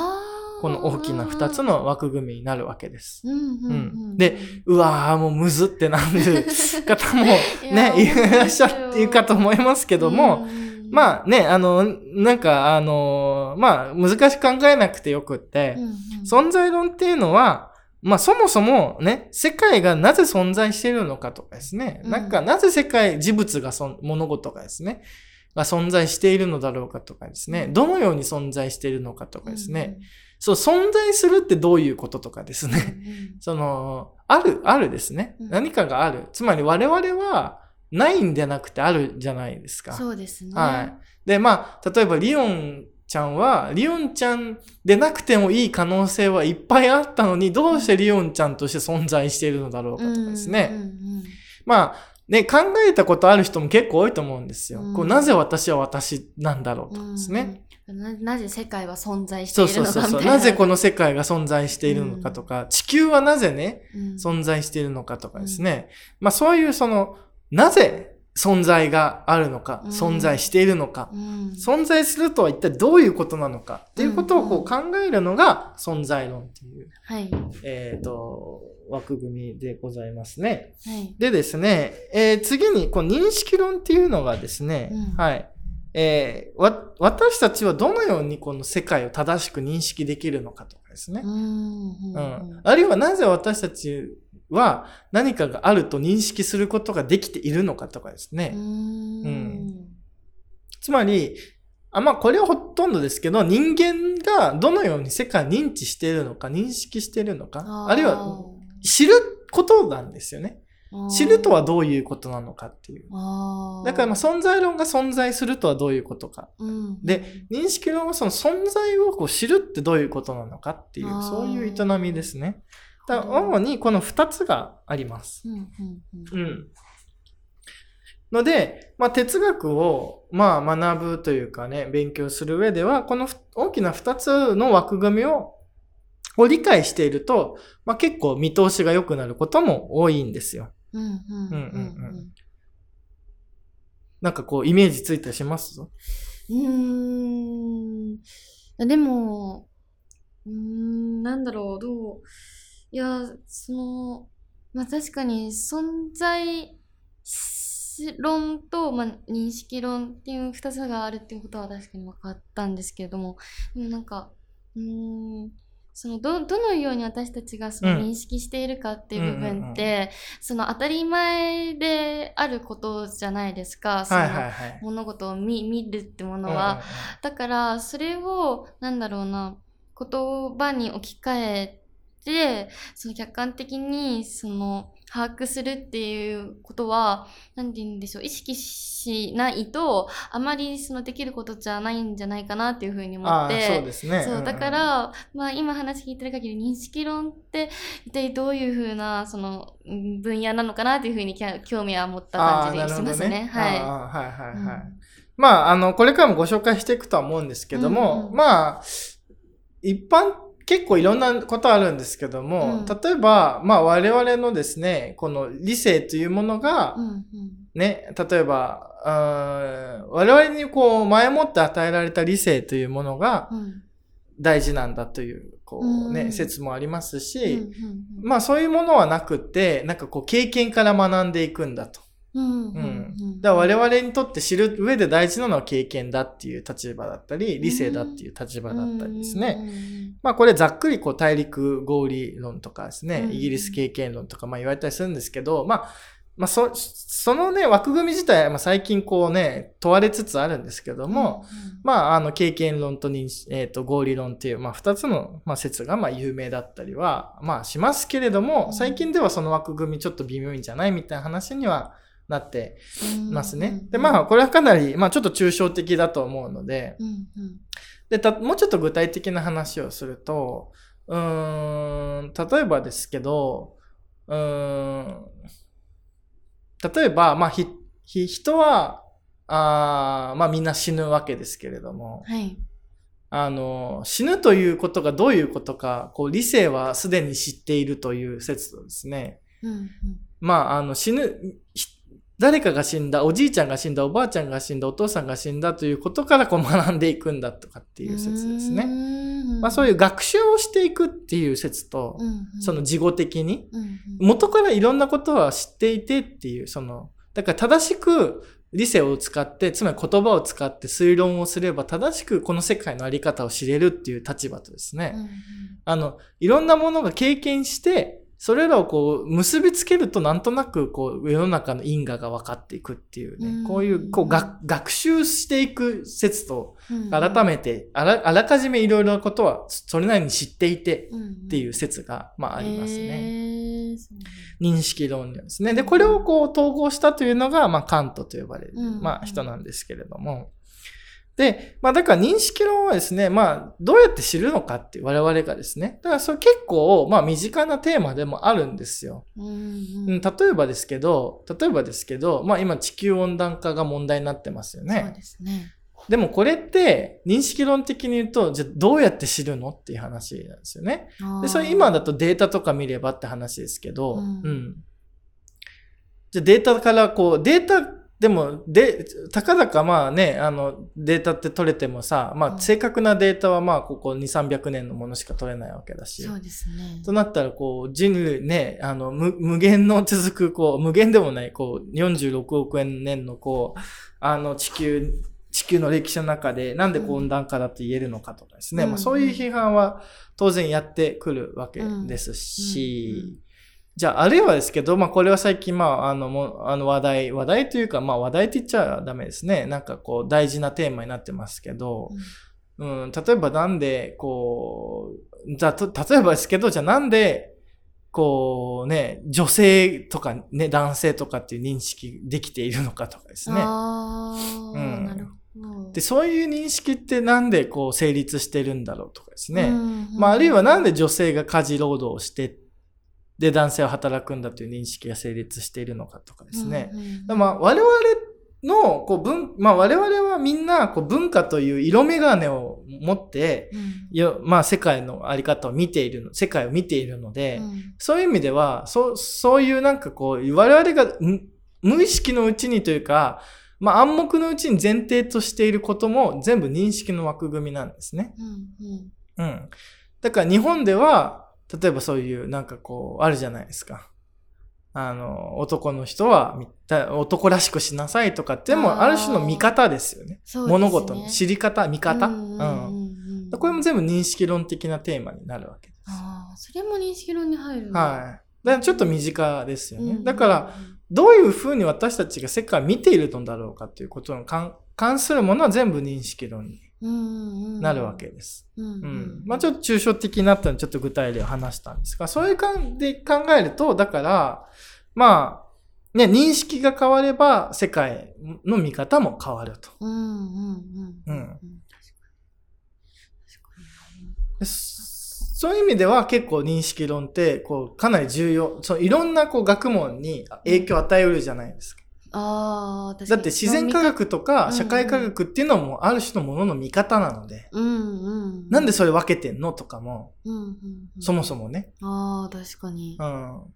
この大きな二つの枠組みになるわけです。うんうんうんうん。でうわーもうむずってなる 方もね、いらっしゃっているかと思いますけども、まあね、あの、なんかあの、まあ難しく考えなくてよくって、うんうん。存在論っていうのは、まあそもそもね、世界がなぜ存在しているのかとかですね、うんなんかなぜ世界、事物がそん、物事がですね、が存在しているのだろうかとかですね、どのように存在しているのかとかですね、そう、存在するってどういうこととかですうんうんね、その、ある、あるですね。うん何かがある。つまり我々は、ないんでなくてあるじゃないですか。そうですね。はい。で、まあ、例えばリオンちゃんは、リオンちゃんでなくてもいい可能性はいっぱいあったのに、どうしてリオンちゃんとして存在しているのだろうかとかですね。うんうんまあ、ね、考えたことある人も結構多いと思うんですよ。うんこうなぜ私は私なんだろうとかですね。うんうんななぜ世界は存在してそいうるのそうそうそう。な。なぜこの世界が存在しているのかとか、地球はなぜね、うん存在しているのかとかですね。まあそういうその、なぜ存在があるのか、うん存在しているのか、うん存在するとは一体どういうことなのかっていうことをこう考えるのが存在論っていう、はい。えっ、と、枠組みでございますね。はい。でですね、えー次にこう認識論っていうのがですね、うんはい。えーわ、私たちはどのようにこの世界を正しく認識できるのかとかですね。あるいはなぜ私たちは何かがあると認識することができているのかとかですね。うんうんつまり、あまあこれはほとんどですけど、人間がどのように世界を認知しているのか、認識しているのか、あるいは知ることなんですよね。知るとはどういうことなのかっていう。だからまあ存在論が存在するとはどういうことか。うんで、認識論はその存在をこう知るってどういうことなのかっていう、そういう営みですね。だ主にこの二つがあります。うんうんうんうん。ので、まあ、哲学を、まあ、学ぶというかね、勉強する上では、このふ大きな二つの枠組みを、を理解していると、まあ、結構見通しが良くなることも多いんですよ。うんうんうんうんなんかこう、イメージついたりします？うん。うーん。でも、うーん、なんだろう、どう。いや、その、まあ確かに存在論と、まあ、認識論っていう二つがあるっていうことは確かに分かったんですけれども、でもなんか、うーん、そのどどのように私たちがそのうん認識しているかっていう部分って、その当たり前であることじゃないですか。そのはいはいはい。物事を見見るってものは、だからそれをなんだろうな言葉に置き換えてその客観的にその把握するっていうことは何て言うんでしょう意識しないとあまりそのできることじゃないんじゃないかなっていうふうに思ってそうですね。そうだかんん、ら、まあ、今話聞いてる限り認識論って一体どういうふうなそのうん分野なのかなっていうふうに興味は持った感じでしますね。あははいはいはい。うんまあ、あの、これからもご紹介していくとは思うんですけども、うんうんまあ、一般、結構いろんなことあるんですけども、うん。例えば、まあ我々のですね、この理性というものが、うんうん。ね、例えば、我々にこう、前もって与えられた理性というものがうん。大事なんだという、こうね、うん。説もありますし、うんうんまあそういうものはなくって、なんかこう経験から学んでいくんだと。うんうん。うんだから我々にとって知る上で大事なのは経験だっていう立場だったり、理性だっていう立場だったりですね。まあこれざっくりこう大陸合理論とかですね、うんイギリス経験論とかまあ言われたりするんですけど、まあ、まあそ、そのね、枠組み自体はまあ最近こうね、問われつつあるんですけども、まあ、あの、経験論と認識、えっ、と、合理論っていう、まあ、二つの、まあ、説が、まあ、有名だったりは、まあ、しますけれども、最近ではその枠組みちょっと微妙いんじゃないみたいな話にはなってますね。で、まあ、これはかなり、まあ、ちょっと抽象的だと思うので、うんうん。で、た、もうちょっと具体的な話をすると、うーん、例えばですけど、うーん、例えば、まあ、ひ、ひ、人は、あーまあみんな死ぬわけですけれども、はい。あの、死ぬということがどういうことか、こう、理性はすでに知っているという説とですね、うんうん。まあ、あの、死ぬ、ひ誰かが死んだ、おじいちゃんが死んだ、おばあちゃんが死んだ、お父さんが死んだということからこう学んでいくんだとかっていう説ですね。ねまあそういう学習をしていくっていう説と、その事後的に、うんうん。元からいろんなことは知っていてっていう、その、だから正しく理性を使って、つまり言葉を使って推論をすれば正しくこの世界のあり方を知れるっていう立場とですね、うんうん。あの、いろんなものが経験して、それらをこう結びつけるとなんとなくこう世の中の因果が分かっていくっていうね、うんこういうこう学学習していく説とうん改めてあらあらかじめいろいろなことはそれなりに知っていてっっていう説がまあありますね。えーですよね。認識論ですね。で、これをこう統合したというのが、まあ、カントと呼ばれる、うんまあ、人なんですけれども。で、まあ、だから認識論はですね、まあ、どうやって知るのかって我々がですね。だからそれ結構、まあ、身近なテーマでもあるんですよ。うん例えばですけど、例えばですけど、まあ、今地球温暖化が問題になってますよそうね。ですね。でもこれって、認識論的に言うと、じゃあどうやって知るのっていう話なんですよね。で、それ今だとデータとか見ればって話ですけど、ううんん。じゃあデータからこう、データ、でも、で、たかだかまあね、あの、データって取れてもさ、まうんあ正確なデータはまあここ2、300年のものしか取れないわけだし。そうですね。となったら、こう、人類ね、あの、無無限の続く、こう、無限でもない、こう、46億円年の、こう、あの、地球、地球の歴史の中で、なんで温暖化だと言えるのかとかですね。うんまあ、そういう批判は当然やってくるわけですし、じゃあ、あるいはですけど、まあ、これは最近、まあ、あの、もうあの話題、話題というか、まあ、話題って言っちゃダメですね。なんかこう、大事なテーマになってますけど、うん、例えばなんで、こう、例えばですけど、じゃあなんで、こうね、女性とかね、男性とかっていう認識できているのかとかですね。ああ、うんなるほど。で、そういう認識ってなんでこう成立してるんだろうとかですね。うんまあ、あるいはなんで女性が家事労働をして、で、男性は働くんだという認識が成立しているのかとかですね。うんうんでまあ、我々の、こう、文、まあ、我々はみんな、こう、文化という色眼鏡を持って、うんよまあ、世界のあり方を見ているの、世界を見ているので、うんそういう意味では、そう、そういうなんかこう、我々がん無意識のうちにというか、まあ、暗黙のうちに前提としていることも全部認識の枠組みなんですね。うんうんうん。だから日本では、例えばそういうなんかこう、あるじゃないですか。あの、男の人は男らしくしなさいとかってもある種の見方ですよね。ね物事の知り方、見方。うんうんうんうんこれも全部認識論的なテーマになるわけです。ああ、それも認識論に入る。はい。だからちょっと身近ですよね。うんだから、、どういうふうに私たちが世界を見ているのだろうかということに関関するものは全部認識論になるわけです。うんうんうん。まあちょっと抽象的になったのでちょっと具体例を話したんですが、そういう感じで考えると、だから、まあ、ね、認識が変われば世界の見方も変わると。うんうんうんうんそういう意味では結構認識論って、こう、かなり重要。そういろんなこう学問に影響を与えうるじゃないですか。ああ、確かにだって自然科学とかうん社会科学っていうのもある種のものの見方なので、うんうん。なんでそれ分けてんのとかも、うんうんうんそもそもね。ああ、確かにう。ん。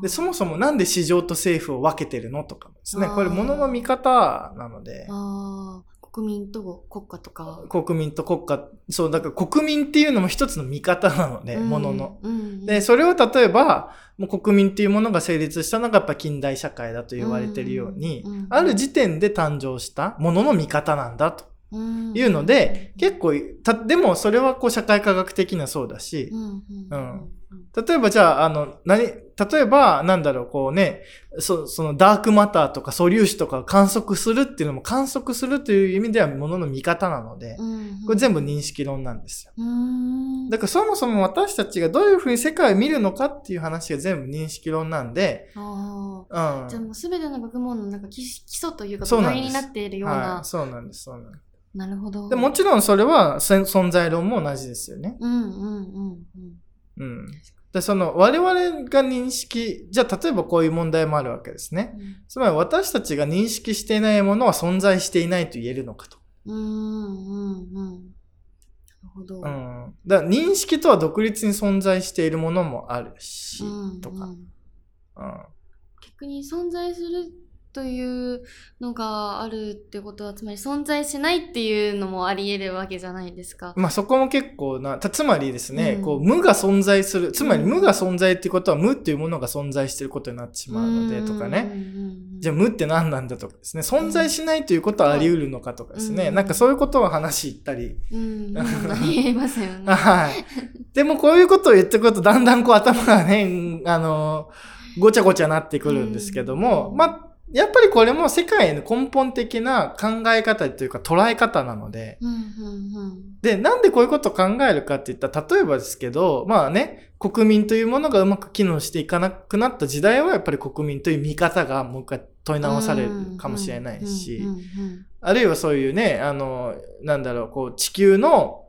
で、そもそもなんで市場と政府を分けてるのとかもですね。これ物の見方なので、ああ、国民と国家とか。国民と国家、そう、だから国民っていうのも一つの見方なので、うん物の。。うんうんで、それを例えば、もう国民っていうものが成立したのがやっぱ近代社会だと言われてるように、うんうんある時点で誕生したものの見方なんだとうんいうので、結構た、でもそれはこう社会科学的なそうだしうん例えばじゃあ、あの、何、例えば、なんだろう、こうね、そそのダークマターとか素粒子とかを観測するっていうのも観測するという意味ではものの見方なので、うんこれ全部認識論なんですよ。うんだからそもそも私たちがどういうふうに世界を見るのかっていう話が全部認識論なんで、あうん。あ。じゃあもうすべての学問のなんか基基礎というか土台になっているような。はい、そうなんです、そうなんです。なるほど。でもちろんそれは存在論も同じですよね。うんうんうんうん。うん。で、その我々が認識、じゃあ例えばこういう問題もあるわけですね。つまり私たちが認識していないものは存在していないと言えるのかと。うんうんうんうん。なるほど。うん。だから認識とは独立に存在しているものもあるし、うんとか。うんうん。逆に存在するというのがあるってことはつまり存在しないっていうのもあり得るわけじゃないですか。まあそこも結構な、たつまりですね、うんこう無が存在する、つまりうん無が存在っていうことは無っていうものが存在していることになってしまうので、とかね。じゃあ無って何なんだとかですね。存在しないということはあり得るのかとかですね。うんなんかそういうことを話したり。うん、うん、ありえますよね。はい。でもこういうことを言ってくるとだんだんこう頭がね、あの、ごちゃごちゃなってくるんですけども、うんまあ、やっぱりこれも世界の根本的な考え方というか捉え方なので、うんうんで、なんでこういうことを考えるかって言ったら、例えばですけど、まあね、国民というものがうまく機能していかなくなった時代は、やっぱり国民という見方がもう一回問い直されるかもしれないしうん、うんうんあるいはそういうね、あの、なんだろう、こう、地球の、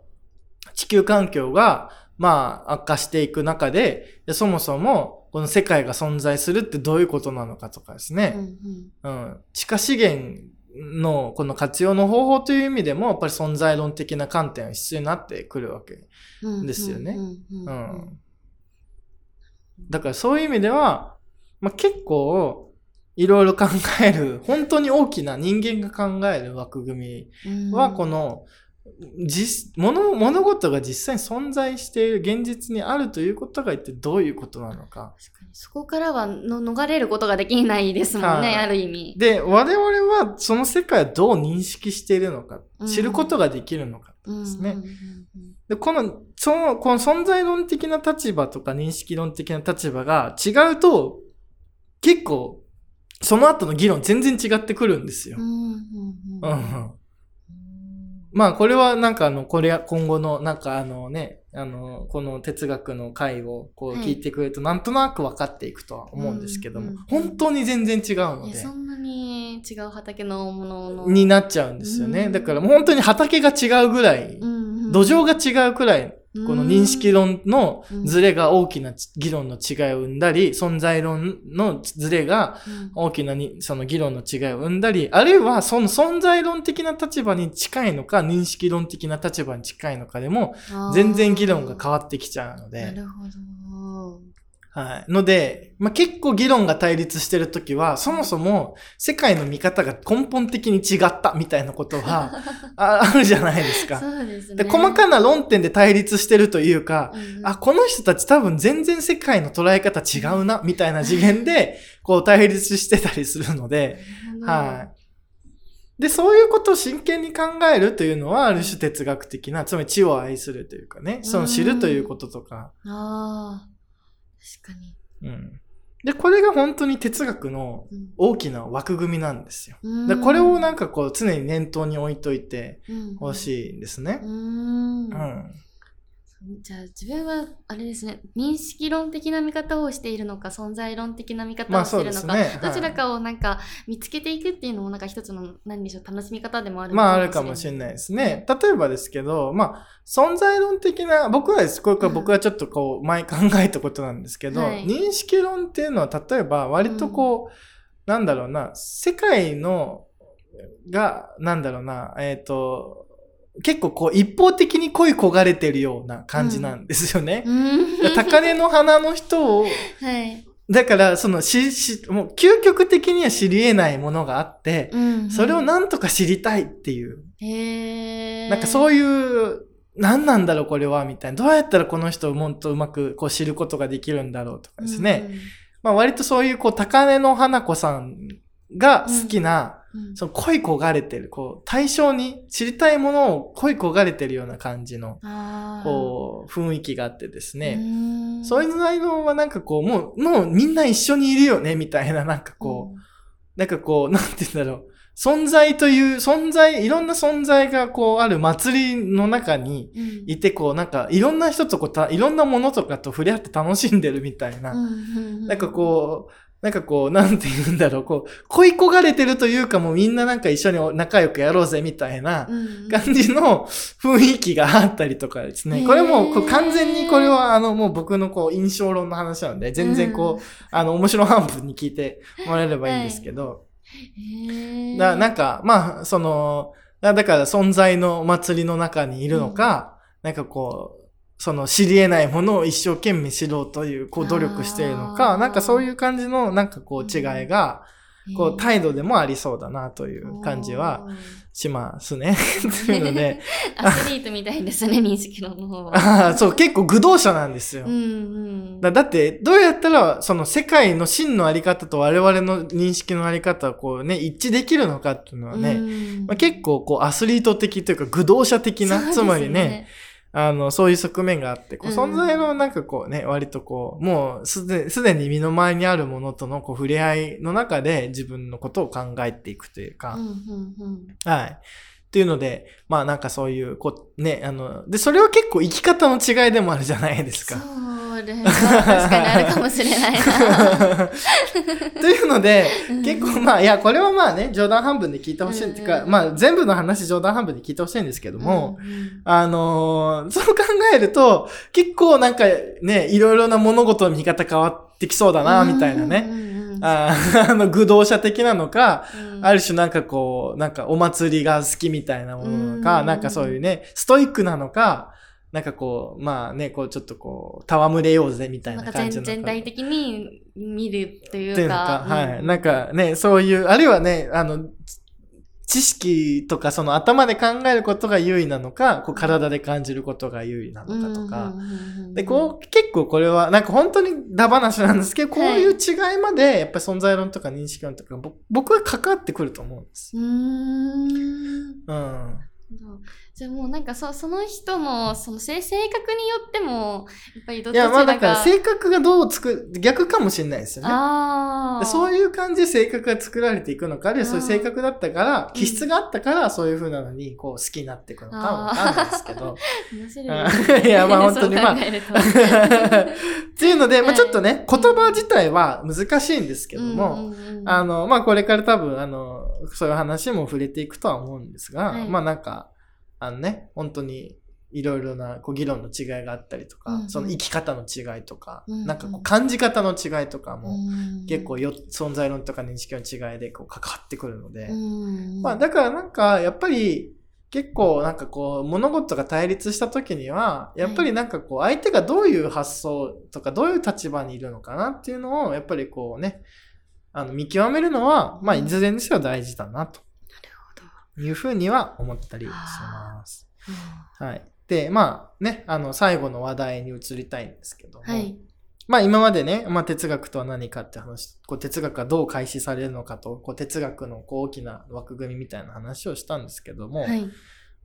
地球環境が、まあ、悪化していく中で、そもそも、この世界が存在するってどういうことなのかとかですね。うんうんうん。地下資源のこの活用の方法という意味でも、やっぱり存在論的な観点が必要になってくるわけ。うんですよねうんうんううんん。だからそういう意味では、まあ、結構、いろいろ考える、本当に大きな人間が考える枠組みは、この、実、物、物事が実際に存在している現実にあるということが一体どういうことなのか。そこからはの逃れることができないですもんね、はいある意味。で、我々はその世界をどう認識しているのかう、ん知ることができるのかですね。で、この、その、この存在論的な立場とか認識論的な立場が違うと、結構、その後の議論全然違ってくるんですようんうんうん。まあ、これはなんかあの、これ、今後の、なんかあのね、あの、この哲学の回をこうはい聞いてくれると、なんとなく分かっていくとは思うんですけども本当に全然違うのでそんなに違う畑のものの。になっちゃうんですよね。うんだからもう本当に畑が違うぐらい、土壌が違うくらい、この認識論のズレが大きな議論の違いを生んだり、存在論のズレがうん。大きなにその議論の違いを生んだり、あるいはその存在論的な立場に近いのか、認識論的な立場に近いのかでも、全然議論が変わってきちゃうのなで、るほど。はい。ので、まあ、結構議論が対立してるときは、そもそも世界の見方が根本的に違ったみたいなことはあ あるじゃないですか。そうですね。で、細かな論点で対立してるというか、うんあ、この人たち多分全然世界の捉え方違うな、みたいな次元で、こう対立してたりするので、はい。で、そういうことを真剣に考えるというのは、ある種哲学的な、つまり知を愛するというかね、その知るということとか、ああ、確かに。うん。で、これが本当に哲学のうん大きな枠組みなんですよ。うんでこれをなんかこう常に念頭に置いといてうんほしいんですねう。んうん。じゃあ自分はあれですね認識論的な見方をしているのか存在論的な見方をしているのか、ね。どちらはかをなんか見つけていくっていうのもなんか一つの何でしょう楽しみ方でもあるい。まああるかもしれないですね。例えばですけど、まあ存在論的な、僕はです、これ僕はちょっとこう前考えたことなんですけど、はい認識論っていうのは例えば割とこう、なんだろうな、世界の、が、なんだろうな、えっ、と、結構こう一方的に恋焦がれてるような感じなんですよね。うん。高嶺の花の人を、はい、だから、その、し、し、もう、究極的には知り得ないものがあって、うんそれをなんとか知りたいっていう、なんかそういう、何なんだろうこれは、みたいな。どうやったらこの人をもっとうまくこう知ることができるんだろうとかですね。まあ割とそういう、こう、高根の花子さんが好きな、うんうんその恋焦がれてる、こう、対象に知りたいものを恋焦がれてるような感じの、こう、雰囲気があってですね。うんそういう内容はなんかこう、もう、もうみんな一緒にいるよね、みたいな、なんかこう、なんかこう、なんて言うんだろう。存在という、存在、いろんな存在がこうある祭りの中にうんうんいて、こうなんかいろんな人とこうた、いろんなものとかと触れ合って楽しんでるみたいな。うんうんうんなんかこう、なんかこう、なんて言うんだろう、こう、恋焦がれてるというかもうみんななんか一緒に仲良くやろうぜみたいな感じの雰囲気があったりとかですね。これもうこう完全にこれはあのもう僕のこう印象論の話なので、全然こう、あの面白半分に聞いてもらえればいいんですけど、だなんか、まあ、その、だだから存在のお祭りの中にいるのか、なんかこう、その知り得ないものを一生懸命知ろうという、こう努力しているのあか、ーなんかそういう感じの、なんかこう違いが、こう態度でもありそうだなという感じはしますね。というので、アスリートみたいですね、認識論の方は。そう、結構愚道者なんですよ。うんうん。だだって、どうやったら、その世界の真のあり方と我々の認識のあり方をこうね、一致できるのかっていうのはね、うんまあ、結構こうアスリート的というか愚道者的な、つまりね、、あの、そういう側面があって、こううん。存在のなんかこうね、割とこう、もうすで、すでに身の回りにあるものとのこう触れ合いの中で自分のことを考えていくというか、うんうんうん。はい。っていうので、まあなんかそういう、こう、ね、あの、で、それは結構生き方の違いでもあるじゃないですか。それは確かにあるかもしれないな。というので、うん結構まあ、いや、これはまあね、冗談半分で聞いてほしいっていうか、うんうんまあ全部の話冗談半分で聞いてほしいんですけども、うんうんあのーそう考えると、結構なんかね、いろいろな物事の見方変わってきそうだな、みたいなね。うんうんうん あの、愚道者的なのか、うん。ある種なんかこう、なんかお祭りが好きみたいなものなのか、うん。なんかそういうね、ストイックなのか、なんかこう、まあね、こうちょっとこう、戯れようぜみたいな感じの全体的に見るというか。っていうのか、はい。うん。なんかね、そういう、あるいはね、あの、知識とかその頭で考えることが優位なのか、こう体で感じることが優位なのかとか。で、こう、結構これは、なんか本当にダ話なんですけど、こういう違いまで、やっぱり存在論とか認識論とか、ぼ僕は関わってくると思うんです。うーんうん。じゃあもうなんかそその人のその性性格によってもやっぱりどっいや、ちかがまあだから性格がどうつく、逆かもしれないですよね。そういいう感じで性格が作られていくのか、あるいはそういう性格だったからう、ん。気質があったから、そういう風なのに、こう、好きになっていくのかもわかんないですけど。面白いいやまあ 本当にまあ。っていうので、まあはい。ちょっとね、言葉自体は難しいんですけども、あの、まあこれから多分、あの、そういう話も触れていくとは思うんですが、はい。まあなんか、あのね、本当に、いろいろなこう議論の違いがあったりとか、うんうん。その生き方の違いとか、うんうん。なんかこう感じ方の違いとかも、うん。結構よ存在論とか認識の違いでこう関わってくるので、うんまあだからなんかやっぱり結構なんかこう物事が対立した時にはやっぱりなんかこう相手がどういう発想とかどういう立場にいるのかなっていうのをやっぱりこうねあの見極めるのはまあいずれにせよ大事だなと。いうふうには思ったりします。はい。で、まあね、あの最後の話題に移りたいんですけども、はい。まあ今までね、まあ哲学とは何かって話、こう哲学がどう開始されるのかと、こう哲学のこう大きな枠組みみたいな話をしたんですけども、はい。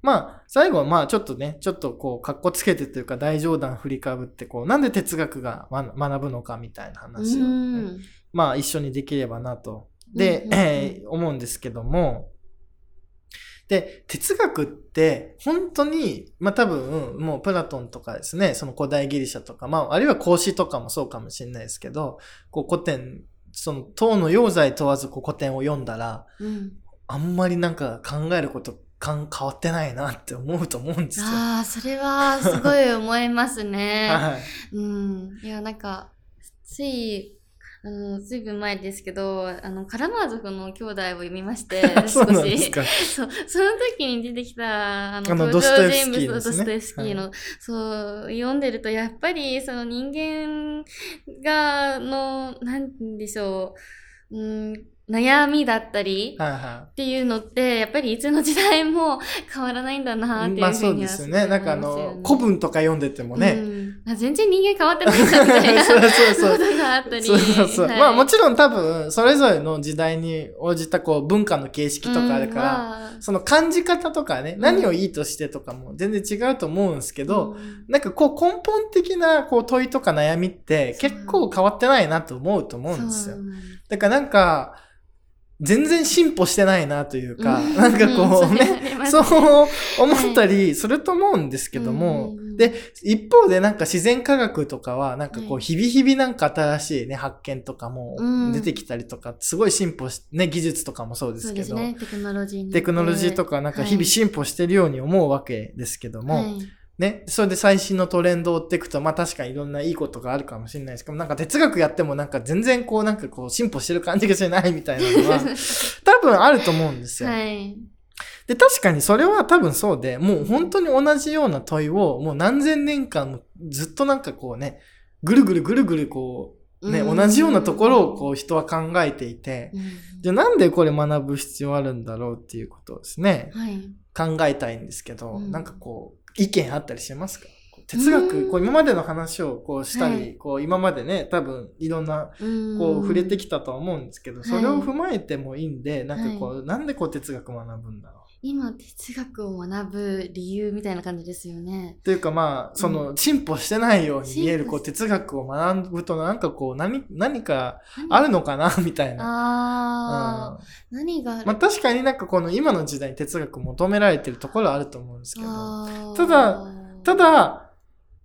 まあ最後はまあちょっとね、ちょっとこう、格好つけてというか大冗談振りかぶって、こう、なんで哲学が学学ぶのかみたいな話をね、うんまあ一緒にできればなと。で、うんうんうんえー思うんですけども、で、哲学って本当に、まあ多分、もうプラトンとかですね、その古代ギリシャとか、まああるいは孔子とかもそうかもしれないですけど、こう古典、その唐の用剤問わずこう古典を読んだら、うんあんまりなんか考えることかん変わってないなって思うと思うんですよ。ああそれはすごい思いますね。はい。うん、いやなんかついあのずいぶん前ですけどあのカラマーゾフの兄弟を読みまして 少しですか。そうその時に出てきたあのあの登場人物ドストエフスキーですね。のドストエフスキーの、そう読んでるとやっぱりその人間がのなんでしょう、うん、悩みだったり、っていうのってやっぱりいつの時代も変わらないんだなってい。いうまあそうふうにはですよね。なんかあの、古文とか読んでてもね、うん。あ全然人間変わってないんだみたいなそうそうそう ことがあったり。そうそうそう。はい。まあもちろん多分、それぞれの時代に応じたこう文化の形式とかあるから、うん。まあその感じ方とかね、ん。何をいいとしてとかも全然違うと思うんですけど、うん。なんかこう根本的なこう問いとか悩みって結構変わってないなと思うと思うんですよ。だからなんか、全然進歩してないなというか、うん。なんかこううん。そう思ったりすると思うんですけども、うんうんうん。で、一方でなんか自然科学とかは、なんかこう、はい。日々日々なんか新しいね、発見とかもうん。出てきたりとか、すごい進歩し、ね、技術とかもそうでそすけど、ね。テクノロジーにテクノロジーとかなんか日々進歩してるように思うわけですけども、はいね、それで最新のトレンドを追っていくと、まあ確かにいろんないいことがあるかもしれないですけど、なんか哲学やってもなんか全然こうなんかこう進歩してる感じがしないみたいなのは、多分あると思うんですよ。はい。で、確かにそれは多分そうで、もう本当に同じような問いをもう何千年間もずっとなんかこうね、ぐるぐるぐるぐるこう、ね、うん。同じようなところをこう人は考えていて、うん。じゃあなんでこれ学ぶ必要あるんだろうっていうことをですね、はい。考えたいんですけど、うん。なんかこう、意見あったりしますか？こ哲学、うん。こう今までの話をこうしたり、はい。こう今までね、多分いろんなうん。こう触れてきたとは思うんですけど、いそれを踏まえてもいいんで、なんかこう、なんでこう哲学を学ぶんだろう。今哲学を学ぶ理由みたいな感じですよね。っていうかまあ、その進歩してないように見えるこう哲学を学ぶとなんかこう何、何か。あるのかな？みたいな。ああ、うん。何がある、まあ確かになんかこの今の時代に哲学求められてるところはあると思うんですけど。ただた、だ、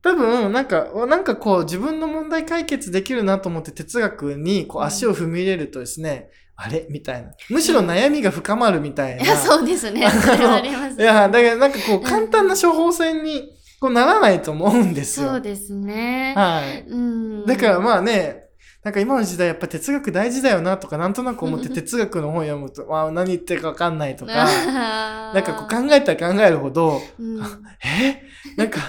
多分、なんか、なんかこう、自分の問題解決できるなと思って哲学にこううん。足を踏み入れるとですね、あれ？みたいな。むしろ悩みが深まるみたいな。いや、そうですね。それはあります。いや、だからなんかこう、簡単な処方箋にこうならないと思うんですよ。そうですね。はい。うん。だからまあね、なんか今の時代やっぱ哲学大事だよなとかなんとなく思って哲学の本読むと、あ何言ってるかわかんないとか、な なんかこう考えたら考えるほど、うん、え？なんか、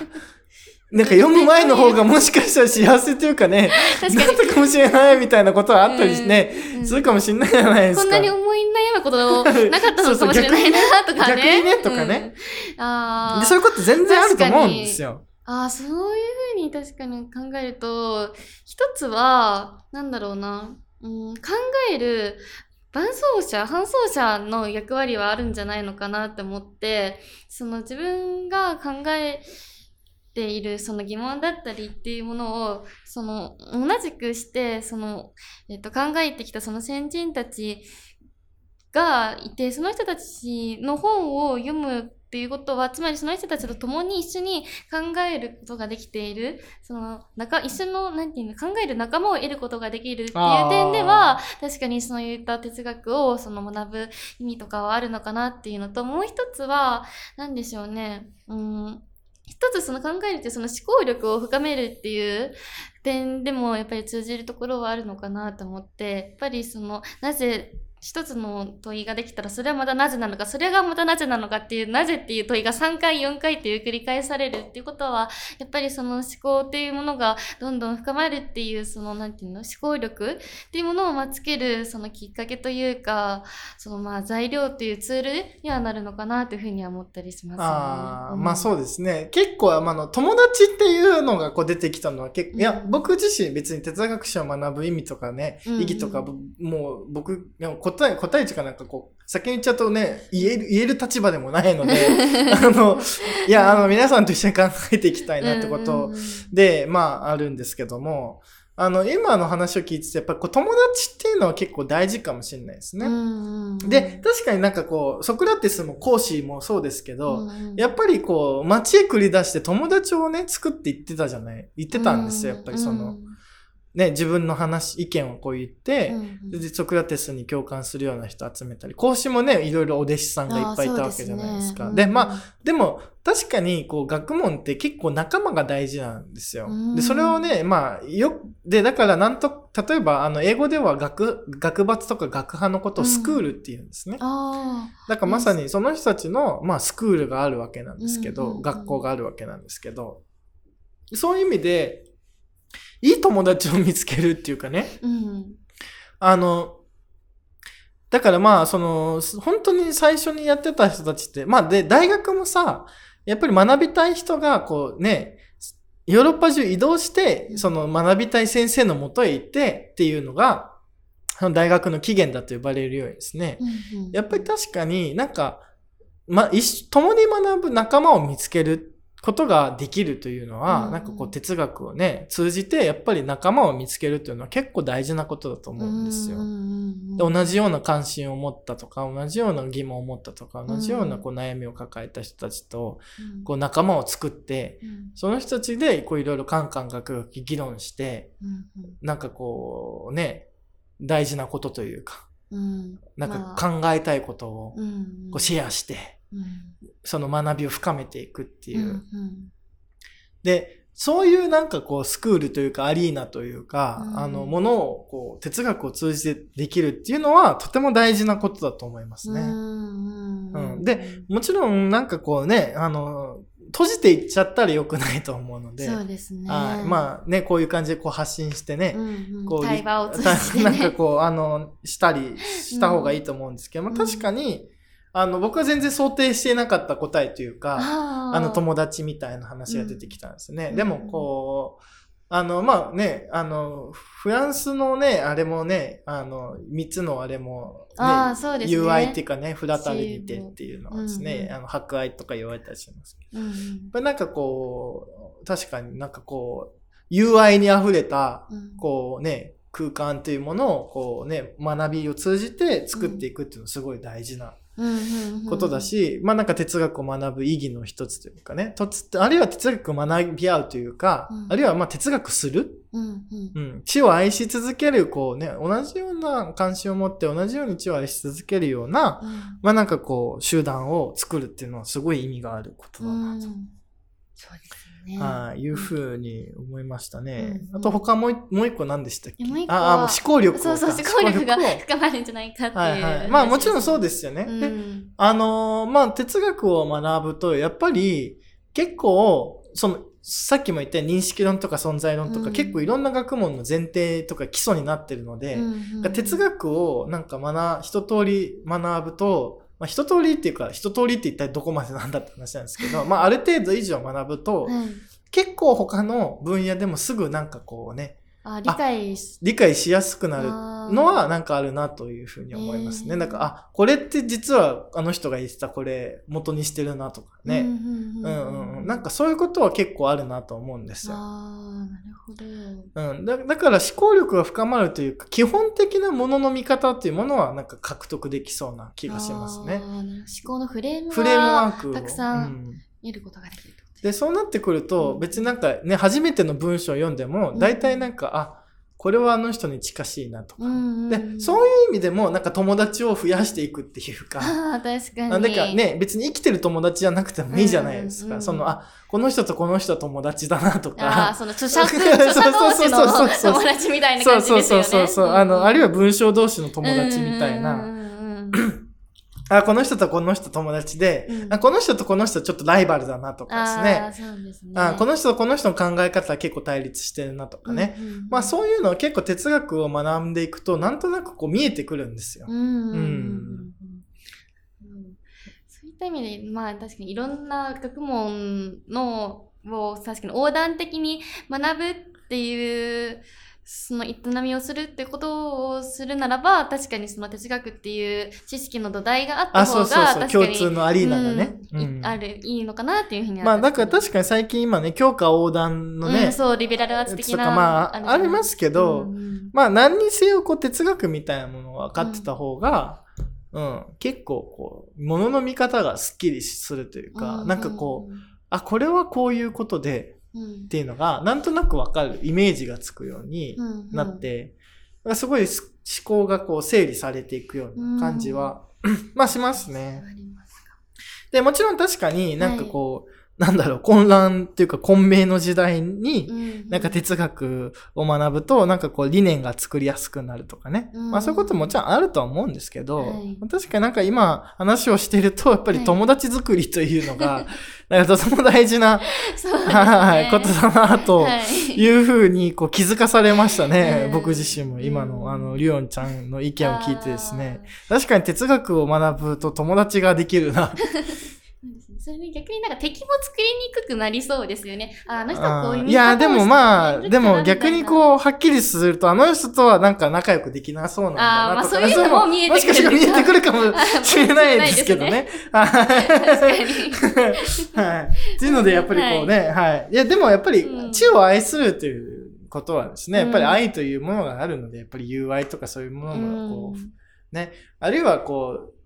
なんか読む前の方が もしかしたら幸せというかね、確かなったかもしれないみたいなことはあったりしてね、に、するかもしれないじゃないですか。こんなに思い悩むことなかったのかもしれないなとかね。逆にねとかねうん。ああ。でそういうこと全然あると思うんですよ。ああ、そういうふうに確かに考えると、一つは、なんだろうな、うん、考える伴走者、伴走者の役割はあるんじゃないのかなって思って、その自分が考えているその疑問だったりっていうものを、その同じくして、その、えっと、考えてきたその先人たちがいて、その人たちの本を読むっていうことは、つまりその人たちと共に一緒に考えることができている、その、中、一緒の、なんていうの、考える仲間を得ることができるっていう点では、確かにそういった哲学をその学ぶ意味とかはあるのかなっていうのと、もう一つは、なんでしょうね、うん、一つその考えるってその思考力を深めるっていう点でもやっぱり通じるところはあるのかなと思って、やっぱりその、なぜ、一つの問いができたら、それはまたなぜなのか、それがまたなぜなのかっていう、なぜっていう問いが3回、4回っていう繰り返されるっていうことは、やっぱりその思考っていうものがどんどん深まるっていう、その、なんていうの、思考力っていうものをまあつける、そのきっかけというか、そのまあ材料っていうツールにはなるのかなというふうには思ったりします、ね。ああ、んまあそうですね。結構、まああの、友達っていうのがこう出てきたのは結構、いや、うん僕自身別に哲学史を学ぶ意味とかね、意義とか、ぼもう僕、答え、答え値かなんかこう、先に言っちゃうとね、言える、言える立場でもないので、あの、いや、あの、皆さんと一緒に考えていきたいなってことで、まあ、あるんですけども、あの、今の話を聞いてて、やっぱりこう友達っていうのは結構大事かもしれないですね。で、確かになんかこう、ソクラテスも講師もそうですけど、やっぱりこう、街へ繰り出して友達をね、作っていってたじゃない言ってたんですよ、やっぱりその、ね、自分の話、意見をこう言って、で、ソクラテスに共感するような人集めたり、講師もね、いろいろお弟子さんがいっぱいいたわけじゃないですか。でまあ、でも、確かに、こう、学問って結構仲間が大事なんですよ。うん。で、それをね、まあ、よ、で、だから、なんと、例えば、あの、英語では学、学閥とか学派のことをスクールって言うんですね。あだからまさにその人たちの、まあ、スクールがあるわけなんですけど、うんうんうん。学校があるわけなんですけど、そういう意味で、いい友達を見つけるっていうかね、あ、うん。あの、だからまあ、その、本当に最初にやってた人たちって、まあで、大学もさ、やっぱり学びたい人が、こうね、ヨーロッパ中移動して、その学びたい先生のもとへ行ってっていうのが、その大学の起源だと呼ばれるようにですね、うんうん。やっぱり確かになんか、ま、一緒共に学ぶ仲間を見つけることができるというのは、うん。なんかこう哲学をね、通じてやっぱり仲間を見つけるというのは結構大事なことだと思うんですよ。で同じような関心を持ったとか、同じような疑問を持ったとか、同じようなこう悩みを抱えた人たちと、うん。こう仲間を作って、うん。その人たちでこういろいろカンカンガクガク議論して、うんなんかこうね、大事なことというか、うん。なんまか考えたいことをうんこうシェアして、うんその学びを深めていくっていう。で、そういうなんかこうスクールというかアリーナというか、うんあのものをこう哲学を通じてできるっていうのはとても大事なことだと思いますね。うんでもちろんなんかこうね、あの、閉じていっちゃったら良くないと思うので、そうですね。はいまあね、こういう感じでこう発信してね、うんうんこう対話を通じてね。なんかこう、あの、したりした方がいいと思うんですけど、まあうん確かに、あの、僕は全然想定していなかった答えというか、あの友達みたいな話が出てきたんですね。うん。でもこう、あの、まあね、あの、フランスのね、あれもね、あの、三つのあれも、ね、あーそうですね。UI っていうかね、フラタリティっていうのはですね、うんうん。あの、博愛とか言われたりしますけど。うんなんかこう、確かになんかこう、UI に溢れた、うん。こうね、空間というものを、こうね、学びを通じて作っていくっていうのはすごい大事なうんうんうんことだし、まあなんか哲学を学ぶ意義の一つというかね、とつあるいは哲学を学び合うというか、うん。あるいはまあ哲学する、うんうん。うん、知を愛し続ける、こうね、同じような関心を持って同じように知を愛し続けるような、うん。まあなんかこう、集団を作るっていうのはすごい意味があることだなと。うん。そうですよね。はい、いうふうに思いましたね。うんあと他もう一もう一個何でしたっけ？ああ、もう思考力そうそう、思考力が深まるんじゃないかっていう。はいはい。まあもちろんそうでですよね。す。うでん。あのーまあ、哲学を学ぶと、やっぱり結構、その、さっきも言ったように認識論とか存在論とか、うん結構いろんな学問の前提とか基礎になってるので、哲学をなんか学、一通り学ぶと、まあ、一通りっていうか、一通りって一体どこまでなんだって話なんですけど、まあ、ある程度以上学ぶと、はい。結構他の分野でもすぐなんかこうね、あ、理解し、理解しやすくなるのはなんかあるなというふうに思いますね。へーなんか、あ、これって実はあの人が言ってたこれ元にしてるなとかね。うんうんうんうん。なんかそういうことは結構あるなと思うんですよ。ああ、なるほど。うん、だだから思考力が深まるというか、基本的なものの見方っていうものはなんか獲得できそうな気がしますね思考のフレームフレームワはークを。たくさうんん得ることができるとですで、そうなってくると、うん別になんかね、初めての文章を読んでも、大体なんか、あ、これはあの人に近しいなとか。で、そういう意味でも、なんか友達を増やしていくっていうか、ああ、確かに。あなんかね、別に生きてる友達じゃなくてもいいじゃないですか。その、あ、この人とこの人は友達だなとああ、か。その著者、著者同士の友達みたいな感じですよね。そうそうそうそう、あの、あるいは文章同士の友友達みたいな。あ、この人とこの人友達で、うんあこの人とこの人ちょっとライバルだなとかですあね。あ、そうですね。あこの人とこの人の考え方は結構対立してるなとかね。うんうんうんまあそういうのは結構哲学を学んでいくと、なんとなくこう見えてくるんですよ。うんそういった意味で、まあ確かにいろんな学問のを確かに横断的に学ぶっていうその営みをするってことをするならば確かにその哲学っていう知識の土台があったあ、方がそうそうそう、共通のアリーナがね。うんいうん。あるいいのかなっていうふうにはまあだから確かかに最近今ね、強化横断のね、うん、そうリベラルアーツ的なとかまあありますけどうんうんまあ何にせよこう哲学みたいなものを分かってた方が、うん、結構こう、ものの見方がスッキリするというか、なんかこう、あ、これはこういうことでうん、うんっていうのが、なんとなく分かる、イメージがつくようにうんなって、すごいす思考がこう整理されていくような感じは、まあしますね。で、もちろん確かになんかこう、なんだろう、混乱っていうか混迷の時代に、うんなんか哲学を学ぶと、なんかこう理念が作りやすくなるとかね。うんまあそういうことももちろんあるとは思うんですけど、はい確かになんか今話をしてると、やっぱり友達作りというのが、なんかとても大事な、はい、ことだなとはいいうふうにこう気づかされましたね。うん僕自身も今うんのあの、リオンちゃんの意見を聞いてですね。確かに哲学を学ぶと友達ができるな。それで逆になんか敵も作りにくくなりそうですよね。ああの人はこういう見いや、でもまあ、でも逆にみこう、はっきりすると、あの人とはなんか仲良くできなそうなんだなとか、あーまあそういうのも見えてくるもしかしたら見えてくるかもしれないですけどね。はい。っていうので、やっぱりこうね、はい。いや、でもやっぱりう、ん知を愛するということはですね、やっぱりうん愛というものがあるので、やっぱり友愛とかそういうものもこう、うんあるいはこう、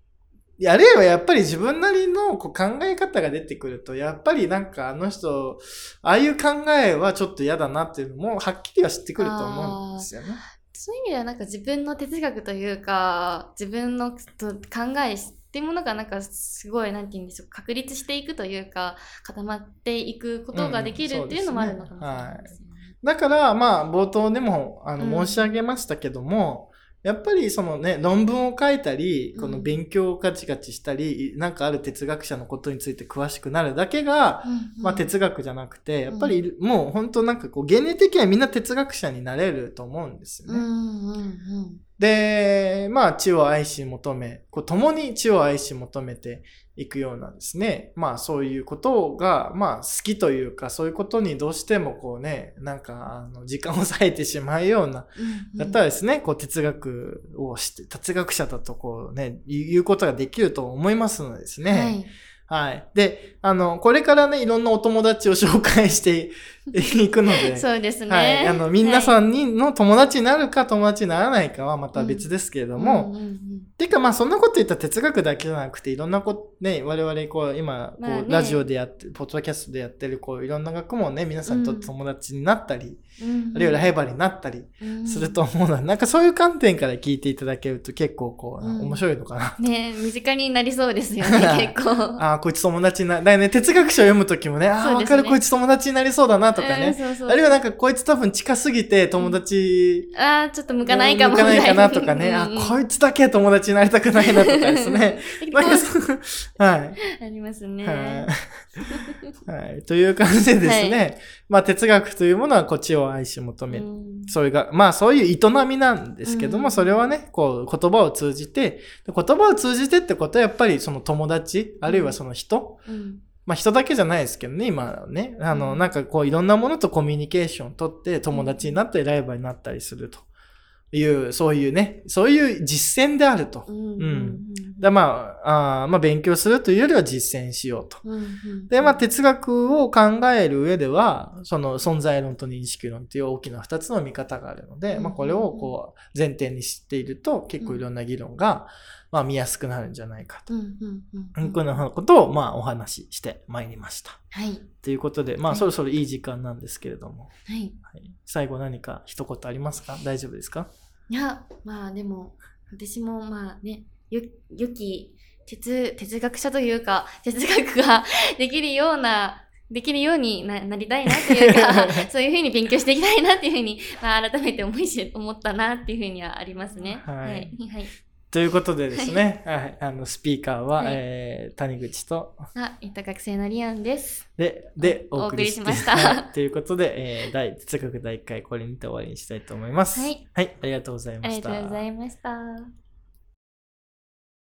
あるいはやっぱり自分なりのこう考え方が出てくると、やっぱりなんかあの人、ああいう考えはちょっと嫌だなっていうのも、はっきりは知ってくると思うんですよね。そういう意味ではなんか自分の哲学というか、自分のと考えっていうものがなんかすごい、なんて言うんでしょう、確立していくというか、固まっていくことができるっていうのもあるのかもしれないですね。だから、まあ、冒頭でも、あの、うん申し上げましたけども、やっぱりそのね、論文を書いたり、この勉強をガチガチしたり、なんかある哲学者のことについて詳しくなるだけが、うんうんまあ哲学じゃなくて、やっぱりもう本当なんかこう、原理的にはみんな哲学者になれると思うんですよね。うんうんうん。で、まあ、知を愛し求め、こう共に知を愛し求めていくようなですね、まあ、そういうことが、まあ、好きというか、そういうことにどうしてもこうね、なんか、あの、時間を割いてしまうようなだったらですね、こう哲学をして、哲学者だとこうね、言うことができると思いますのでですね。はい。はい。で、あの、これからね、いろんなお友達を紹介して いくので、そうですね。はい。あの、皆さんにの友達になるか友達にならないかはまた別ですけれども、うんうんうん。てかまあそんなこと言ったら哲学だけじゃなくていろんなことね我々こう今こう、ラジオでやってポッドキャストでやってるこういろんな学問ね皆さんにと友達になったり、うん。うんあるいはライバルになったりうん。すると思うので、なんかそういう観点から聞いていただけると結構こう、うん。面白いのかな。ね身近になりそうですよね、結構。ああ、こいつ友達にな、だからね、哲学書を読むときもね、ああ、わ、ね。かる、こいつ友達になりそうだなとかうんね。あるいはなんかこいつ多分近すぎて友達ああ、ちょっと向かないかも。向かないかなとかね、あ、うんうんこいつだけ友達になりたくないなとかですね。はい。ありますね。はい。はい。という感じでですね、まあ哲学というものはこっちを愛し求める。うんそれが、まあそういう営みなんですけども、うんそれはね、こう言葉を通じて、で言葉を通じてってことはやっぱりその友達、あるいはその人、うんまあ人だけじゃないですけどね、今はね、あの、うん。なんかこういろんなものとコミュニケーションを取って友達になったりライバルになったりすると。いう、そういうね、そういう実践であると。うんうんでまあ、あーまあ勉強するというよりは実践しようと。うんうんで、まあ、哲学を考える上では、その存在論と認識論という大きな二つの見方があるので、うんまあ、これをこう、前提に知っていると、結構いろんな議論が、まあ、見やすくなるんじゃないかと。うんうんうんうんこんなことを、まあ、お話ししてまいりました。はい。ということで、まあ、はいそろそろいい時間なんですけれども、はい。はい、最後何か一言ありますか？大丈夫ですか？いや、まあでも、私もまあね、よ、良き哲、哲学者というか、哲学が できるような、できるようにななりたいなっていうか、そういうふうに勉強していきたいなっていうふうに、まあ、改めて思いし、思ったなっていうふうにはありますね。はいはい。はい。ということでですね、はい、あの、スピーカーは、はいえー、谷口と、あ、いた学生のリアンです。で、で、お送りしましたはいということで、えー、第、哲学第1回これにて終わりにしたいと思います。はい。はい、ありがとうございあました。りがとうございました。